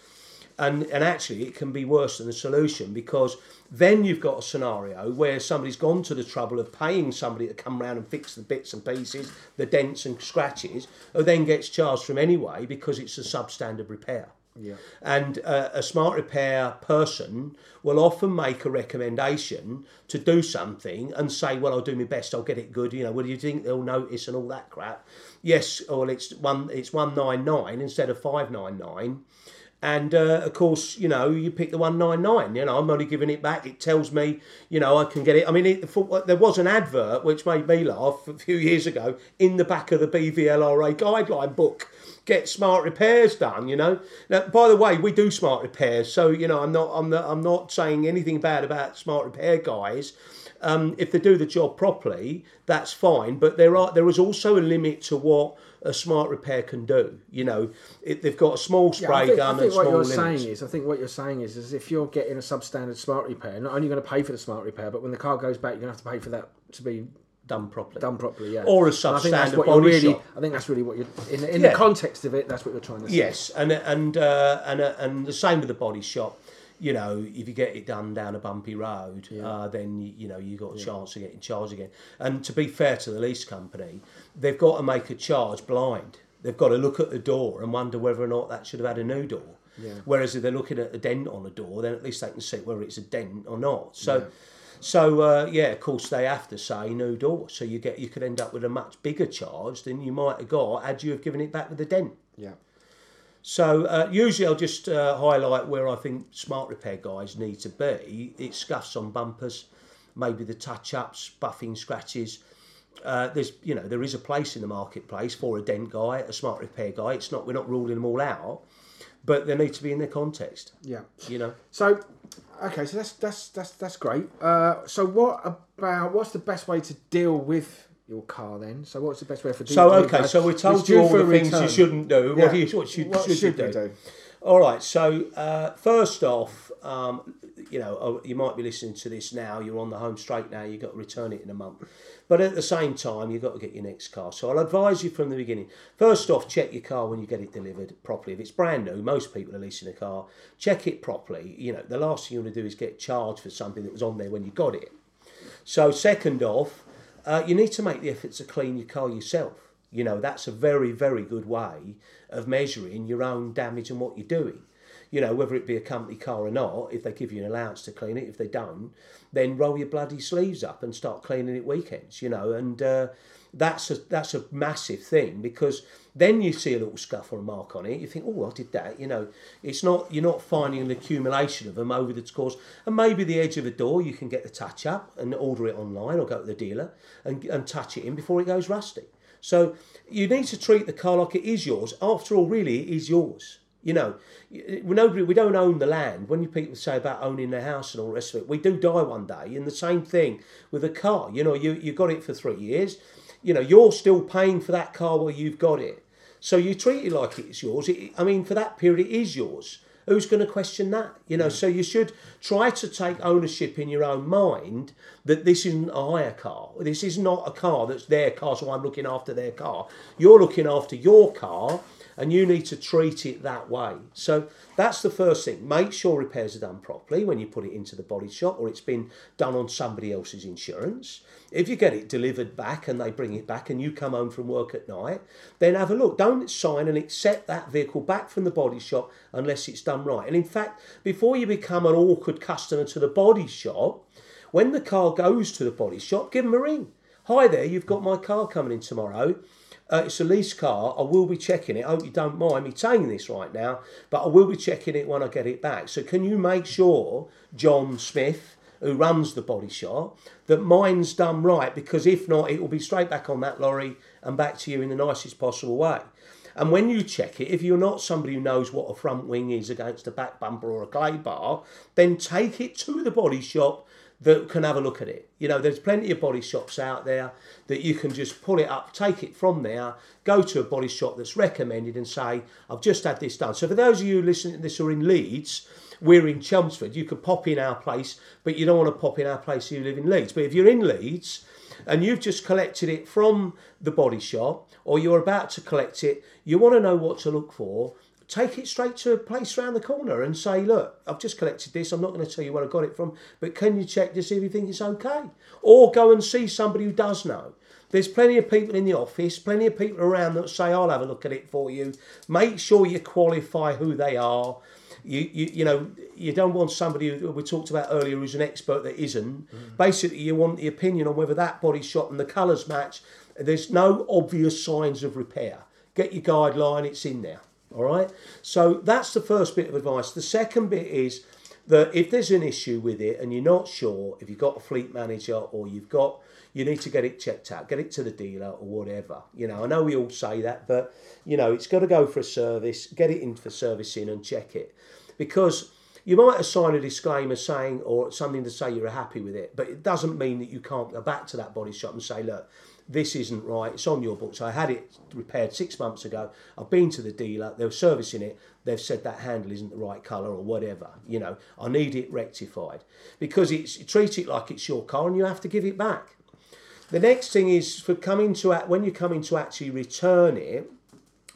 and and actually it can be worse than the solution because then you've got a scenario where somebody's gone to the trouble of paying somebody to come round and fix the bits and pieces, the dents and scratches, who then gets charged from anyway because it's a substandard repair. Yeah. And uh, a smart repair person will often make a recommendation to do something and say, "Well, I'll do my best. I'll get it good." You know, what do you think they'll notice and all that crap? Yes, or it's one it's one nine nine instead of five nine nine. And uh, of course, you know, you pick the one nine nine. You know, I'm only giving it back. It tells me, you know, I can get it. I mean, it, for, there was an advert which made me laugh a few years ago in the back of the BVLRA guideline book. Get smart repairs done. You know. Now, by the way, we do smart repairs, so you know, I'm not, I'm not, I'm not saying anything bad about smart repair guys. Um, if they do the job properly, that's fine. But there are there is also a limit to what a smart repair can do. You know, it, they've got a small spray Yeah, I think, gun I and think what small you're limits. saying is, I think what you're saying is, is if you're getting a substandard smart repair, not only going to pay for the smart repair, but when the car goes back, you're going to have to pay for that to be done properly. done properly. Yeah. Or a And I think that's substandard body really. shop. I think that's really what you're in, in Yeah. the context of it. That's what you're trying to say. Yes, and and uh, and uh, and the same with the body shop. You know, if you get it done down a bumpy road, uh, then you, you know you got a chance of getting charged again. And to be fair to the lease company, they've got to make a charge blind. They've got to look at the door and wonder whether or not that should have had a new door. Whereas if they're looking at a dent on a door, then at least they can see whether it's a dent or not. So, so uh, yeah, of course they have to say new door. So you get you could end up with a much bigger charge than you might have got had you have given it back with a dent. Yeah. So uh, usually I'll just uh, highlight where I think smart repair guys need to be. It's scuffs on bumpers, maybe the touch-ups, buffing scratches. Uh, there's, you know, there is a place in the marketplace for a dent guy, a smart repair guy. It's not, we're not ruling them all out, but they need to be in their context. Yeah. You know. So, okay, so that's that's that's that's great. Uh, so what about what's the best way to deal with your car then? So what's the best way for So dealing okay, with so we told you all the things you shouldn't do. Yeah. What, you, what should, What should, should you do? do? All right. So uh, first off, um, you know, oh, you might be listening to this now. You're on the home straight now. You've got to return it in a month. But at the same time, you've got to get your next car. So I'll advise you from the beginning. First off, check your car when you get it delivered properly. If it's brand new, most people are leasing a car. Check it properly. You know, the last thing you want to do is get charged for something that was on there when you got it. So second off, uh, you need to make the effort to clean your car yourself. You know, that's a very, very good way of measuring your own damage and what you're doing. You know, whether it be a company car or not, if they give you an allowance to clean it, if they don't, then roll your bloody sleeves up and start cleaning it weekends, you know, and uh, that's a that's a massive thing because then you see a little scuff or a mark on it, you think, oh, I did that, you know. It's not you're not finding an accumulation of them over the course, and maybe the edge of a door you can get the touch up and order it online or go to the dealer and and touch it in before it goes rusty. So you need to treat the car like it is yours. After all, really, it is yours. You know, nobody we don't own the land. When you people say about owning the house and all the rest of it, we do die one day. And the same thing with a car. You know, you you got it for three years. You know, you're still paying for that car while you've got it. So you treat it like it's yours. It, I mean, for that period, it is yours. Who's going to question that? You know, so you should try to take ownership in your own mind that this isn't a hire car. This is not a car that's their car, so I'm looking after their car. You're looking after your car and you need to treat it that way. So that's the first thing. Make sure repairs are done properly when you put it into the body shop or it's been done on somebody else's insurance. If you get it delivered back and they bring it back and you come home from work at night, then have a look. Don't sign and accept that vehicle back from the body shop unless it's done right. And in fact, before you become an awkward customer to the body shop, when the car goes to the body shop, give them a ring. Hi there, you've got my car coming in tomorrow. Uh, it's a lease car. I will be checking it. I hope you don't mind me saying this right now, but I will be checking it when I get it back. So can you make sure, John Smith, who runs the body shop, that mine's done right? Because if not, it will be straight back on that lorry and back to you in the nicest possible way. And when you check it, if you're not somebody who knows what a front wing is against a back bumper or a clay bar, then take it to the body shop that can have a look at it. You know, there's plenty of body shops out there that you can just pull it up, take it from there, go to a body shop that's recommended and say, I've just had this done. So for those of you listening to this who are in Leeds, we're in Chelmsford, you could pop in our place, but you don't want to pop in our place if you live in Leeds. But if you're in Leeds and you've just collected it from the body shop or you're about to collect it, you want to know what to look for, take it straight to a place around the corner and say, look, I've just collected this. I'm not going to tell you where I got it from, but can you check to see if you think it's okay? Or go and see somebody who does know. There's plenty of people in the office, plenty of people around that say, I'll have a look at it for you. Make sure you qualify who they are. You, you, you know, you don't want somebody who we talked about earlier who's an expert that isn't. Mm. Basically, you want the opinion on whether that body shop and the colours match. There's no obvious signs of repair. Get your guideline, it's in there. All right. So that's the first bit of advice. The second bit is that if there's an issue with it and you're not sure, if you've got a fleet manager or you've got, you need to get it checked out, get it to the dealer or whatever. You know, I know we all say that, but you know, it's got to go for a service, get it in for servicing and check it, because you might have signed a disclaimer saying or something to say you're happy with it, but it doesn't mean that you can't go back to that body shop and say, look, this isn't right. It's on your books. I had it repaired six months ago. I've been to the dealer. They were servicing it. They've said that handle isn't the right colour or whatever. You know, I need it rectified because it's treat it like it's your car and you have to give it back. The next thing is for coming to when you're coming to actually return it.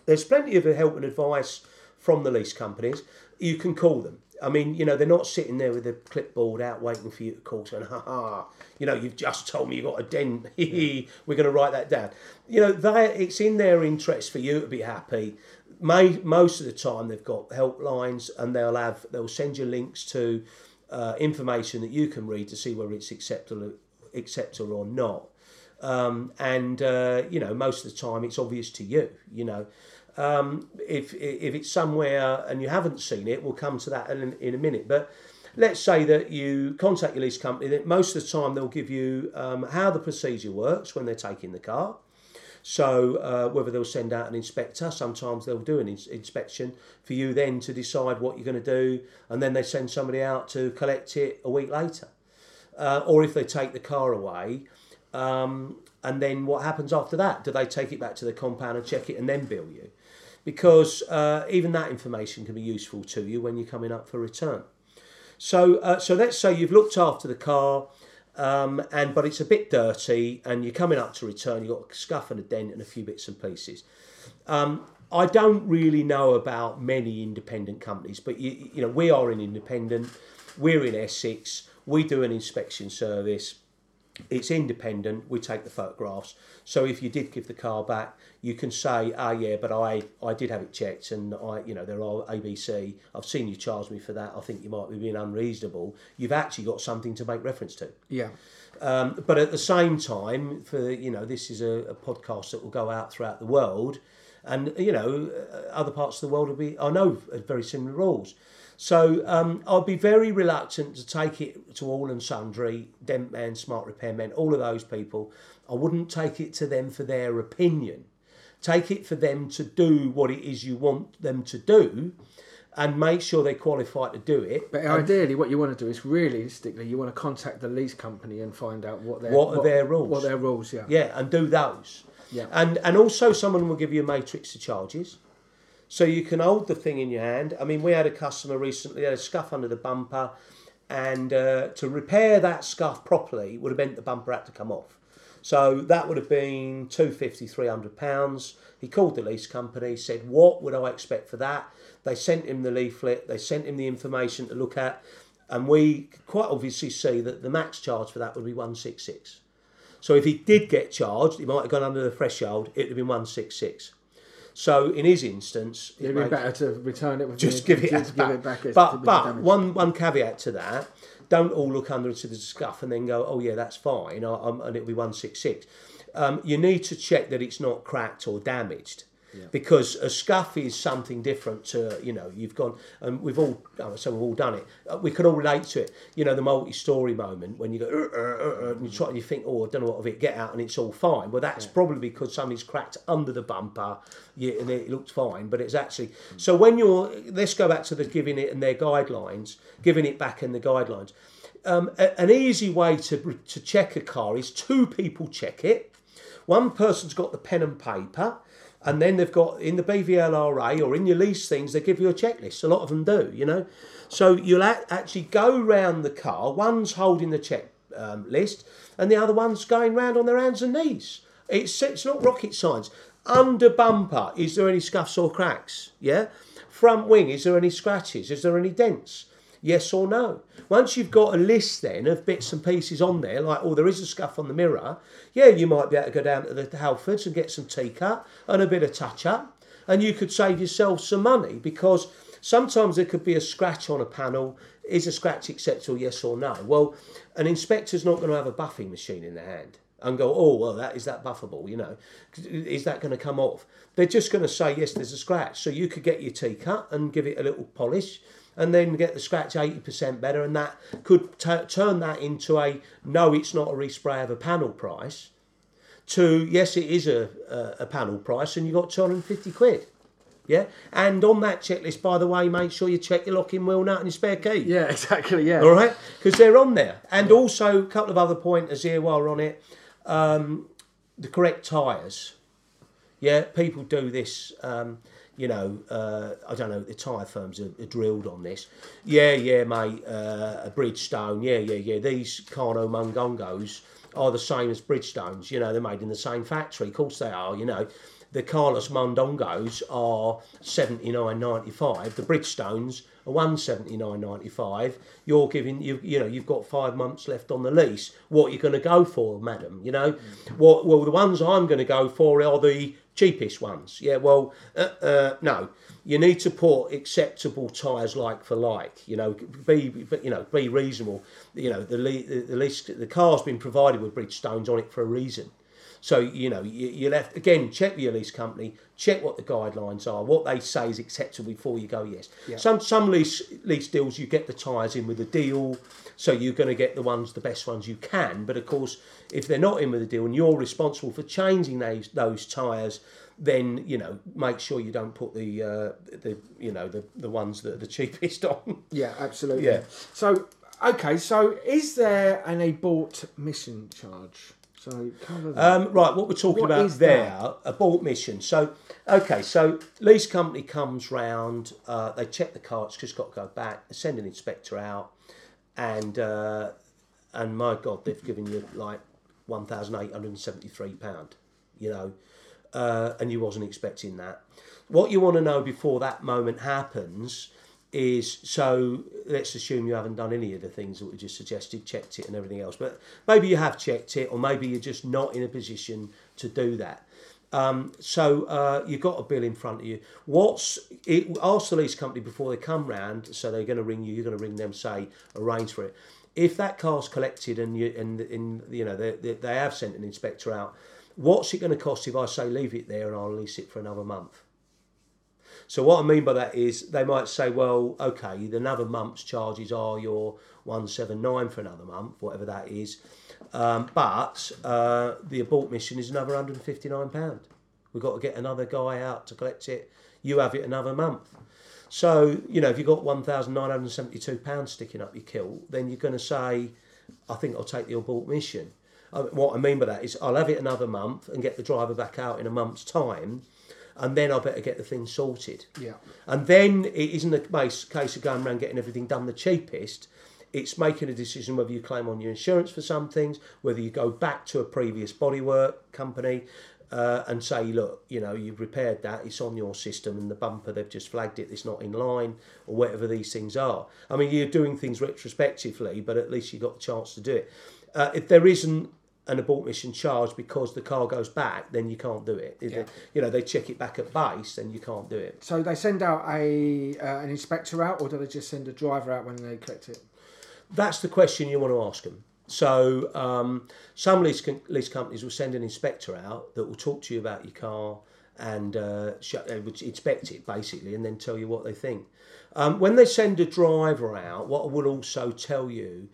There's plenty of help and advice from the lease companies. You can call them. I mean, you know, they're not sitting there with a clipboard out waiting for you to call saying, ha ha, you know, you've just told me you've got a dent. [LAUGHS] We're going to write that down. You know, they, it's in their interest for you to be happy. May, most of the time, they've got helplines and they'll have they'll send you links to uh, information that you can read to see whether it's acceptable, acceptable or not. Um, and uh, you know, most of the time, it's obvious to you. You know, um, if if it's somewhere and you haven't seen it, we'll come to that in, in a minute. But let's say that you contact your lease company. That most of the time they'll give you um, how the procedure works when they're taking the car. So uh, whether they'll send out an inspector, sometimes they'll do an ins- inspection for you then to decide what you're going to do, and then they send somebody out to collect it a week later. Uh, or if they take the car away, um, and then what happens after that? Do they take it back to the compound and check it and then bill you? Because uh, even that information can be useful to you when you're coming up for return. So, uh, so let's say you've looked after the car, um, and but it's a bit dirty, and you're coming up to return. You've got a scuff and a dent and a few bits and pieces. Um, I don't really know about many independent companies, but you, you know we are an independent. We're in Essex. We do an inspection service. It's independent. We take the photographs. So if you did give the car back, you can say, "Ah, yeah, but I I did have it checked, and I you know there are ABC. I've seen you charge me for that. I think you might be being unreasonable. You've actually got something to make reference to." Yeah. Um, but at the same time, for you know, this is a, a podcast that will go out throughout the world, and you know, other parts of the world will be I know very similar rules. So um, I'd be very reluctant to take it to all and sundry, dent men, smart repairmen, all of those people. I wouldn't take it to them for their opinion. Take it for them to do what it is you want them to do, and make sure they're qualified to do it. But ideally, what you want to do is realistically, you want to contact the lease company and find out what their What are their rules? What their rules, yeah. Yeah, and do those. Yeah. And and also someone will give you a matrix of charges. So you can hold the thing in your hand. I mean, we had a customer recently had a scuff under the bumper, and uh, to repair that scuff properly would have meant the bumper had to come off. So that would have been 250, 300 pounds. He called the lease company, said, "What would I expect for that?" They sent him the leaflet. They sent him the information to look at, and we quite obviously see that the max charge for that would be 166. So if he did get charged, he might have gone under the threshold. It would have been 166. So in his instance, it It'd be makes- better to return it with just the, give it, to give it back. But one one caveat to that: don't all look under into the scuff and then go, oh yeah, that's fine, I, I'm, and it'll be one six six. Um, you need to check that it's not cracked or damaged. Because a scuff is something different to you know you've gone and we've all oh, so we've all done it. Uh, We can all relate to it. You know the multi-story moment when you go "Uh, uh, uh, uh," and you try and you think oh I don't know what of it get out and it's all fine. Well that's probably because something's cracked under the bumper yeah, and it looked fine, but it's actually so when you're let's go back to the giving it and their guidelines, giving it back in the guidelines. Um, a- an easy way to to check a car is two people check it. One person's got the pen and paper, and then they've got in the BVLRA or in your lease things, they give you a checklist. A lot of them do, you know. So you'll actually go round the car. One's holding the check um, and the other one's going round on their hands and knees. It's it's not rocket science. Under bumper, is there any scuffs or cracks? Yeah. Front wing, is there any scratches? Is there any dents? Yes or no? Once you've got a list then of bits and pieces on there, like, oh, there is a scuff on the mirror, yeah, you might be able to go down to the Halfords and get some tea and a bit of touch up, and you could save yourself some money because sometimes there could be a scratch on a panel. Is a scratch acceptable, yes or no? Well, an inspector's not going to have a buffing machine in their hand and go, oh, well, that is that buffable, you know, is that going to come off? They're just going to say, yes, there's a scratch. So you could get your tea and give it a little polish and then get the scratch 80% better, and that could t- turn that into a no, it's not a respray of a panel price, to yes, it is a, a, a panel price, and you got 250 quid. Yeah, and on that checklist, by the way, make sure you check your locking wheel nut and your spare key. yeah, [LAUGHS] exactly. Yeah. All right, because they're on there. And also a couple of other pointers here while we're on it. Um, the correct tyres. Yeah, people do this. Um, you know, uh, I don't know. The tyre firms are, are drilled on this. Yeah, yeah, mate. Uh, a Bridgestone. Yeah, yeah, yeah. These Carno Mungongos are the same as Bridgestones. You know, they're made in the same factory. Of course they are. You know, the Carlos Mondongos are seventy nine ninety five. The Bridgestones are one seventy nine ninety five. You're giving you you know you've got five months left on the lease. What are you going to go for, madam? You know, what well the ones I'm going to go for are the cheapest ones. Yeah, well, uh, uh, no. You need to put acceptable tyres like for like. You know, be you know be reasonable. You know, the the, the lease the car's been provided with Bridgestones on it for a reason. So you know you, you left again. Check with your lease company. Check what the guidelines are. What they say is acceptable before you go. Yes. Some some lease lease deals you get the tyres in with a deal, so you're going to get the ones the best ones you can. But of course, if they're not in with a deal and you're responsible for changing those those tyres, then you know make sure you don't put the uh, the you know the the ones that are the [LAUGHS] cheapest on. Yeah, absolutely. Yeah. So, okay, so is there an abort mission charge? So. Um, right, what we're talking What about there, abort mission. So, okay, so lease company comes round, uh, they check the car, it's just got to go back, they send an inspector out, and uh, and my God, they've given you like one thousand eight hundred and seventy three pound, you know, uh, and you wasn't expecting that. What you want to know before that moment happens is so let's assume you haven't done any of the things that we just suggested, checked it and everything else. But maybe you have checked it, or maybe you're just not in a position to do that. Um, so uh, you've got a bill in front of you. What's it? Ask the lease company before they come round. So they're going to ring you. You're going to ring them. Say arrange for it. If that car's collected and you and in you know they, they, they have sent an inspector out, what's it going to cost if I say leave it there and I'll lease it for another month? So what I mean by that is they might say, well, okay, the another month's charges are your one seven nine for another month, whatever that is, um, but uh, the abort mission is another hundred and fifty nine pound. We've got to get another guy out to collect it. You have it another month. So you know if you've got one thousand nine hundred and seventy two pounds sticking up your kilt, then you're going to say, I think I'll take the abort mission. Uh, What I mean by that is I'll have it another month and get the driver back out in a month's time, and then I better get the thing sorted. Yeah. And then it isn't a case, of going around getting everything done the cheapest. It's making a decision whether you claim on your insurance for some things, whether you go back to a previous bodywork company uh, and say, look, you know, you've repaired that, it's on your system, and the bumper, they've just flagged it, it's not in line, or whatever these things are. I mean, you're doing things retrospectively, but at least you got the chance to do it. Uh, if there isn't an abort mission charge because the car goes back, then you can't do it. Yeah. you know, they check it back at base, then you can't do it. So they send out a uh, an inspector out, or do they just send a driver out when they collect it? That's the question you want to ask them. So um, some lease, com- lease companies will send an inspector out that will talk to you about your car and uh, sh- uh, inspect it basically, and then tell you what they think. Um, when they send a driver out, what I will also tell you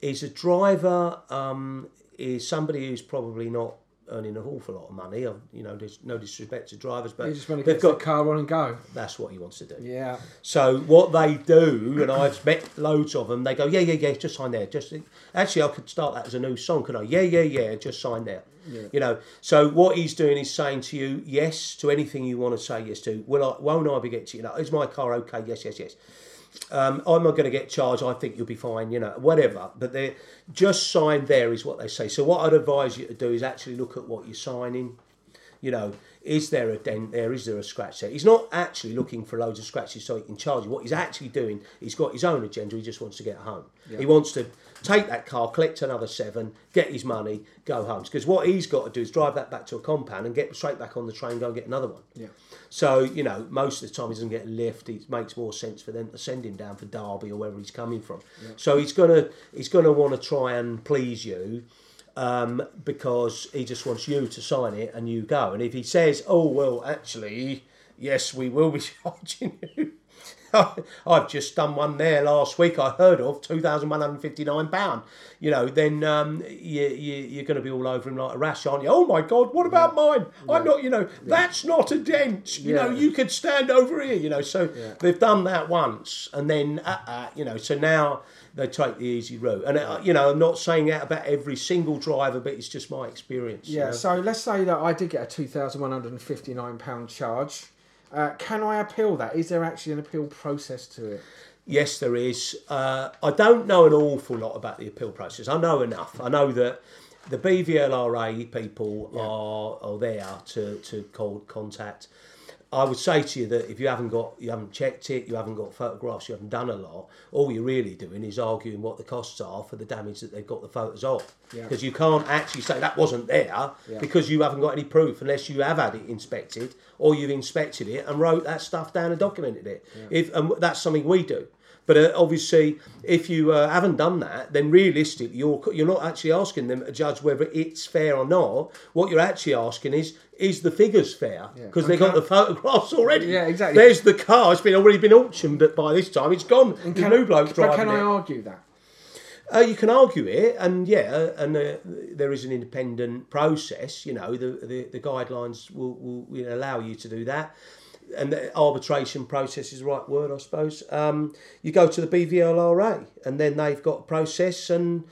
is a driver um, is somebody who's probably not earning an awful lot of money. You know, there's no disrespect to drivers, but They just want to they've get the got car on and go. that's what he wants to do. Yeah. So what they do, and I've met loads of them, they go, yeah, yeah, yeah, just sign there. Just actually, I could start that as a new song, could I? Yeah, yeah, yeah, just sign there. Yeah. You know. So what he's doing is saying to you yes to anything you want to say yes to. Will I? Won't I be getting to you know? Is my car okay? Yes, yes, yes. Um, I'm not going to get charged. I think you'll be fine. You know, whatever. But they just sign there is what they say. So what I'd advise you to do is actually look at what you're signing you know, is there a dent there? Is there a scratch there? He's not actually looking for loads of scratches so he can charge you. What he's actually doing, he's got his own agenda. He just wants to get home. He wants to take that car, collect another seven, get his money, go home. Because what he's got to do is drive that back to a compound and get straight back on the train, go and get another one. Yeah. So, you know, most of the time he doesn't get a lift. It makes more sense for them to send him down for Derby or wherever he's coming from. So he's gonna he's gonna want to try and please you um, because he just wants you to sign it and you go. And if he says, "Oh well, actually, yes, we will be [LAUGHS] charging you," [LAUGHS] I've just done one there last week. I heard of two thousand one hundred fifty nine pound. You know, then um, you, you you're going to be all over him like a rash, aren't you? Oh my God, what about mine? I'm not. You know, that's not a dent. You know, you could stand over here. You know, so they've done that once, and then uh, uh, you know, so now they take the easy route. And uh, you know, I'm not saying that about every single driver, but it's just my experience. you Yeah. know. So let's say that I did get a two thousand one hundred and fifty nine pound charge. Uh, can I appeal that? Is there actually an appeal process to it? Yes, there is. Uh, I don't know an awful lot about the appeal process. I know enough. I know that the BVLRA people are, are there to, to call, contact. I would say to you that if you haven't got, you haven't checked it, you haven't got photographs, you haven't done a lot. All you're really doing is arguing what the costs are for the damage that they've got the photos of. Yeah. Because you can't actually say that wasn't there Yeah. because you haven't got any proof unless you have had it inspected or you've inspected it and wrote that stuff down and documented it. If and that's something we do. But uh, obviously, if you uh, haven't done that, then realistically, you're you're not actually asking them to judge whether it's fair or not. What you're actually asking is, is the figures fair? Because they've got the photographs already. Yeah, exactly. There's the car. It's been already been auctioned, but by this time it's gone. And The new bloke but driving can I it. argue that? Uh, you can argue it, and yeah, and uh, there is an independent process. You know, the the, the guidelines will, will you know, allow you to do that, and the arbitration process is the right word, I suppose. Um, you go to the BVLRA, and then they've got a process, and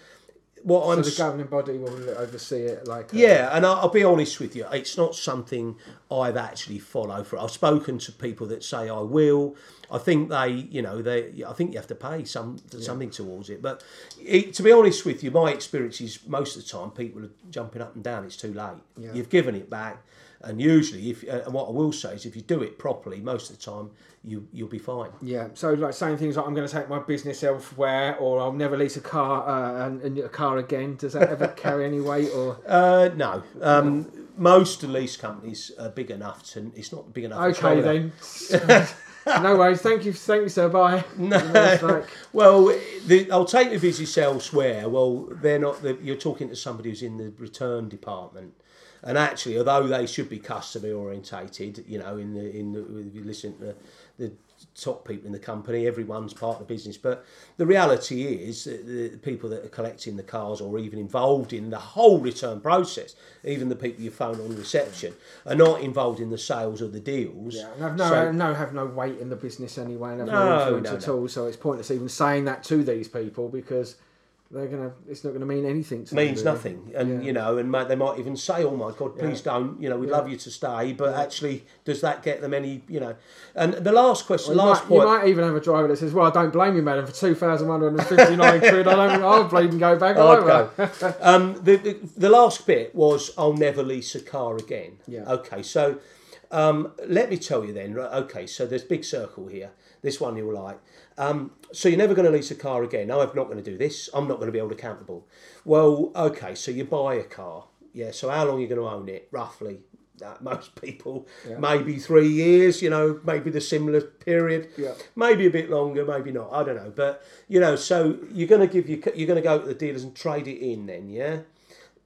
what So I'm the governing body will oversee it, like uh, yeah, and I'll, I'll be honest with you, it's not something I've actually followed for. I've spoken to people that say I will. I think they, you know, they. I think you have to pay some something towards it. But it, to be honest with you, my experience is most of the time people are jumping up and down. It's too late. You've given it back, and usually, if uh, and what I will say is, if you do it properly, most of the time you you'll be fine. Yeah, so like saying things like I'm going to take my business elsewhere, or I'll never lease a car uh, and, and a car again. Does that ever carry any weight? Or [LAUGHS] Uh, no, um, most lease companies are big enough to. It's not big enough. okay then. [LAUGHS] no worries. Thank you. Thank you, sir. Bye. No. like, [LAUGHS] Well, the alternatives elsewhere. Well, they're not. The, you're talking to somebody who's in the return department, and actually, although they should be customer orientated, you know, in the in the, if you listen to the, the top people in the company, everyone's part of the business. But the reality is, that the people that are collecting the cars or even involved in the whole return process, even the people you phone on reception, are not involved in the sales or the deals. yeah, and have no, So- no, have no weight in the business anyway, and have no, No, influence no, at all. So it's pointless even saying that to these people because they're gonna. It's not going to mean anything to means them. really. nothing and Yeah. you know and they might even say oh my god please don't you know we'd Yeah. love you to stay but actually does that get them any you know and the last question You last might, point you might even have a driver that says, "Well, I don't blame you, madam, for two thousand one hundred and fifty-nine quid. I don't. I'll bleed and go back I'd over." go. [LAUGHS] um, the, the, the last bit was I'll never lease a car again. Yeah. Okay, so um, let me tell you then. right, Okay, so there's big circle here. This one you'll like. Um, so you're never going to lease a car again. No, I'm not going to do this. I'm not going to be held accountable. Well, okay, so you buy a car. Yeah. So how long are you going to own it? Roughly. Uh, [LAUGHS] most people, maybe three years. You know, maybe the similar period. Yeah. Maybe a bit longer, maybe not. I don't know. But you know, so you're going to give you you're going to go to the dealers and trade it in. Then, yeah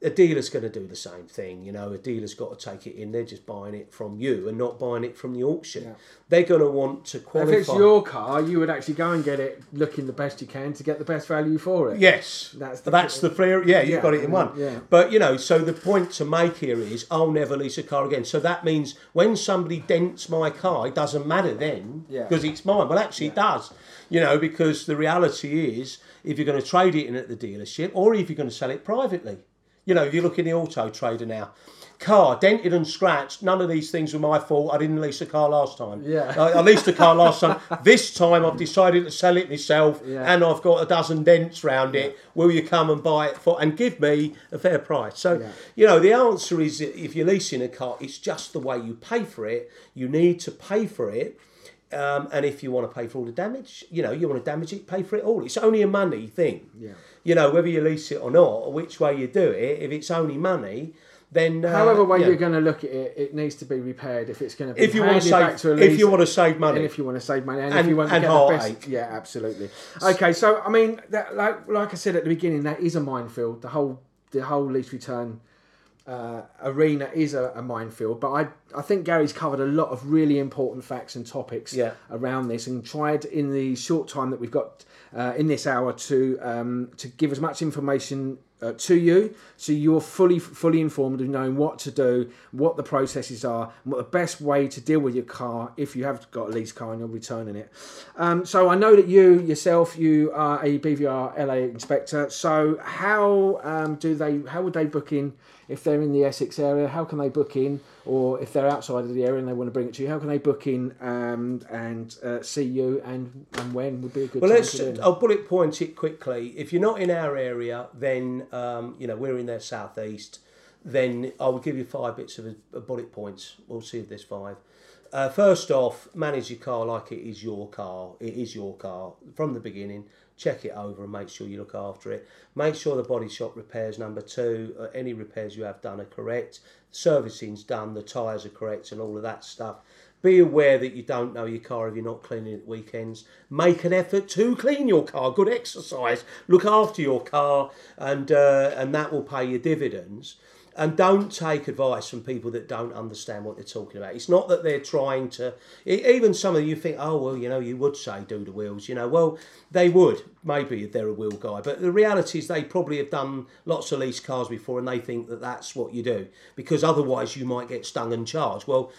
a dealer's going to do the same thing. You know, a dealer's got to take it in. They're just buying it from you and not buying it from the auction. Yeah. They're going to want to qualify. If it's your car, you would actually go and get it looking the best you can to get the best value for it. Yes, That's the- that's the fair. Yeah, you've Yeah, got it in one. yeah. But you know, so the point to make here is, I'll never lease a car again. So that means when somebody dents my car, it doesn't matter then Yeah. because it's mine. Well, actually, it does. You know, because the reality is, if you're going to trade it in at the dealership, or if you're going to sell it privately, you know, if you look in the auto trader now. Car dented and scratched. None of these things were my fault. I didn't lease a car last time. Yeah. I, I leased a car last time. [LAUGHS] This time I've decided to sell it myself, Yeah. and I've got a dozen dents round it. Will you come and buy it for and give me a fair price? So, Yeah. you know, the answer is if you're leasing a car, it's just the way you pay for it. You need to pay for it. Um, and if you want to pay for all the damage, you know, you want to damage it, pay for it all. It's only a money thing. Yeah. You know, whether you lease it or not, or which way you do it, if it's only money, then. Uh, However way yeah. you're going to look at it, it needs to be repaired if it's going to be If you want to save, to a if you want to save money, and if you want to save money, and, if you want to and get the best, yeah, absolutely. Okay, so I mean, that, like like I said at the beginning, that is a minefield. The whole the whole lease return uh, arena is a, a minefield. But I I think Gary's covered a lot of really important facts and topics Yeah. around this, and tried in the short time that we've got in this hour to um, to give as much information. Uh, to you, so you're fully fully informed of knowing what to do, what the processes are, and what the best way to deal with your car if you have got a lease car and you're returning it. Um, so I know that you yourself, you are a BVRLA inspector. So how um, do they? How would they book in if they're in the Essex area? How can they book in, or if they're outside of the area and they want to bring it to you, how can they book in um, and uh, see you? And and when would be a good Well, let's. I'll bullet point it quickly. If you're not in our area, then um, you know we're in their southeast. Then I will give you five bits of a, bullet points. We'll see if there's five. Uh, first off, manage your car like it is your car. It is your car from the beginning. Check it over and make sure you look after it. Make sure the body shop repairs number two, uh, any repairs you have done are correct. Servicing's done, the tyres are correct, and all of that stuff Be aware that you don't know your car if you're not cleaning it weekends. Make an effort to clean your car. Good exercise. Look after your car, and uh, and that will pay you dividends. And don't take advice from people that don't understand what they're talking about. It's not that they're trying to. Even some of you think, oh well, you know, you would say do the wheels. You know, well, they would maybe if they're a wheel guy, but the reality is they probably have done lots of lease cars before, and they think that that's what you do because otherwise you might get stung and charged. Well,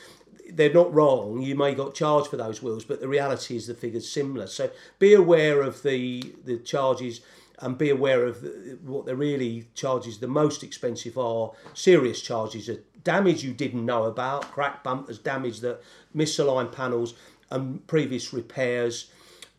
they're not wrong. You may got charged for those wheels, but the reality is the figure's similar. So be aware of the the charges and be aware of the, what the really charges. The most expensive are serious charges, are damage you didn't know about, crack bumpers, damage that misaligned panels, and previous repairs,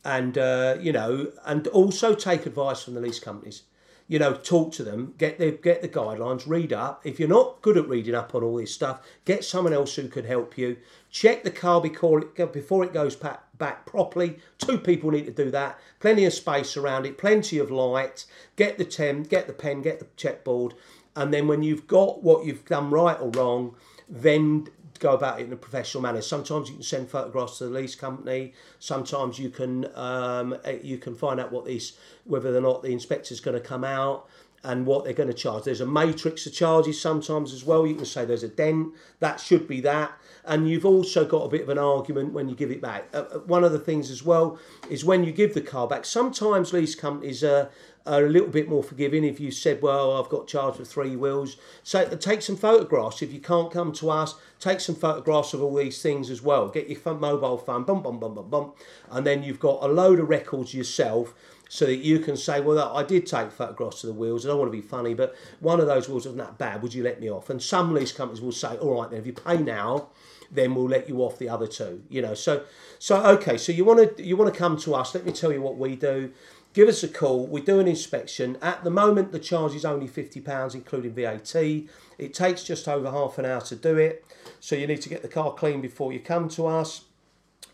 and uh, you know, and also take advice from the lease companies you know, talk to them, get the get the guidelines, read up. If you're not good at reading up on all this stuff, get someone else who can help you. Check the car before it goes back, back properly. Two people need to do that. Plenty of space around it, plenty of light. Get the tem, get the pen, get the checkboard, and then when you've got what you've done right or wrong, then go about it in a professional manner. Sometimes you can send photographs to the lease company. Sometimes you can um, eh, you can find out what these whether or not the inspector's going to come out and what they're going to charge. There's a matrix of charges sometimes as well. You can say there's a dent that should be that. And you've also got a bit of an argument when you give it back. Uh, uh, one of the things as well is when you give the car back. Sometimes lease companies are, are a little bit more forgiving if you said, well, I've got charged for three wheels. So take some photographs. If you can't come to us, take some photographs of all these things as well. Get your mobile phone, bum, bum, bum, bum, bum. And then you've got a load of records yourself so that you can say, well, I did take photographs of the wheels. I don't want to be funny, but one of those wheels wasn't that bad. Would you let me off? And some lease companies will say, all right, then if you pay now, then we'll let you off the other two. You know, so so okay. So you want to you want to come to us? Let me tell you what we do. Give us a call. We do an inspection. At the moment, the charge is only fifty pounds, including VAT. It takes just over half an hour to do it. So you need to get the car clean before you come to us.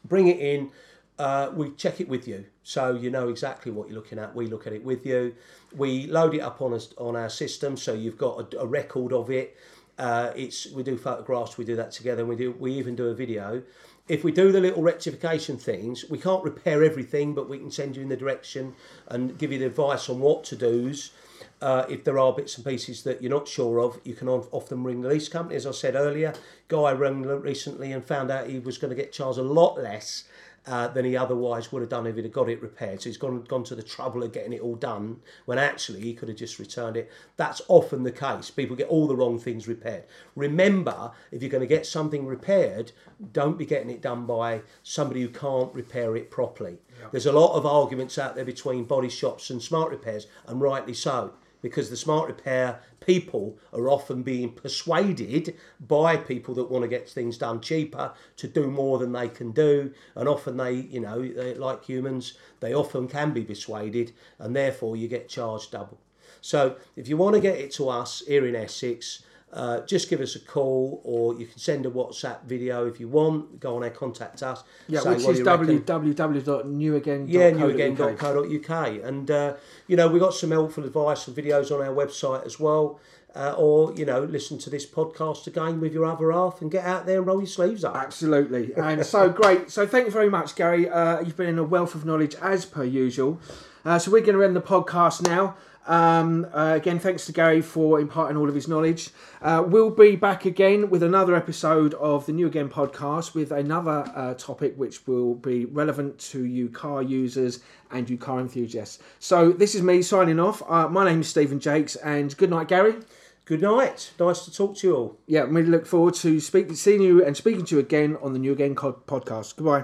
Bring it in. Uh, we check it with you, so you know exactly what you're looking at. We look at it with you. We load it up on us on our system, so you've got a, a record of it. Uh, it's we do photographs, we do that together. And we do we even do a video. If we do the little rectification things, we can't repair everything, but we can send you in the direction and give you the advice on what to do's. Uh, if there are bits and pieces that you're not sure of, you can often ring the lease company. As I said earlier, guy rang recently and found out he was going to get charged a lot less uh, than he otherwise would have done if he'd have got it repaired. So he's gone gone to the trouble of getting it all done when actually he could have just returned it. That's often the case. People get all the wrong things repaired. Remember, if you're going to get something repaired, don't be getting it done by somebody who can't repair it properly. There's a lot of arguments out there between body shops and smart repairs, and rightly so because the smart repair people are often being persuaded by people that want to get things done cheaper to do more than they can do. And often they you know they, like humans they often can be persuaded and therefore you get charged double. So if you want to get it to us here in essex uh, just give us a call or you can send a WhatsApp video if you want. Go on there, contact us. Yeah, say which is www.newagain.co.uk. Yeah, newagain.co.uk. And, uh, you know, we've got some helpful advice and videos on our website as well. Uh, or, you know, listen to this podcast again with your other half and get out there and roll your sleeves up. Absolutely. And so [LAUGHS] great. So thank you very much, Gary. Uh, you've been in a wealth of knowledge as per usual. Uh, so we're going to end the podcast now. Um, uh, again, thanks to Gary for imparting all of his knowledge. Uh, we'll be back again with another episode of the New Again podcast with another uh, topic which will be relevant to you car users and you car enthusiasts. So this is me signing off. Uh, my name is Stephen Jakes, and good night, Gary. Good night. Nice to talk to you all. Yeah, we look forward to speak, seeing you and speaking to you again on the New Again co- podcast. Goodbye.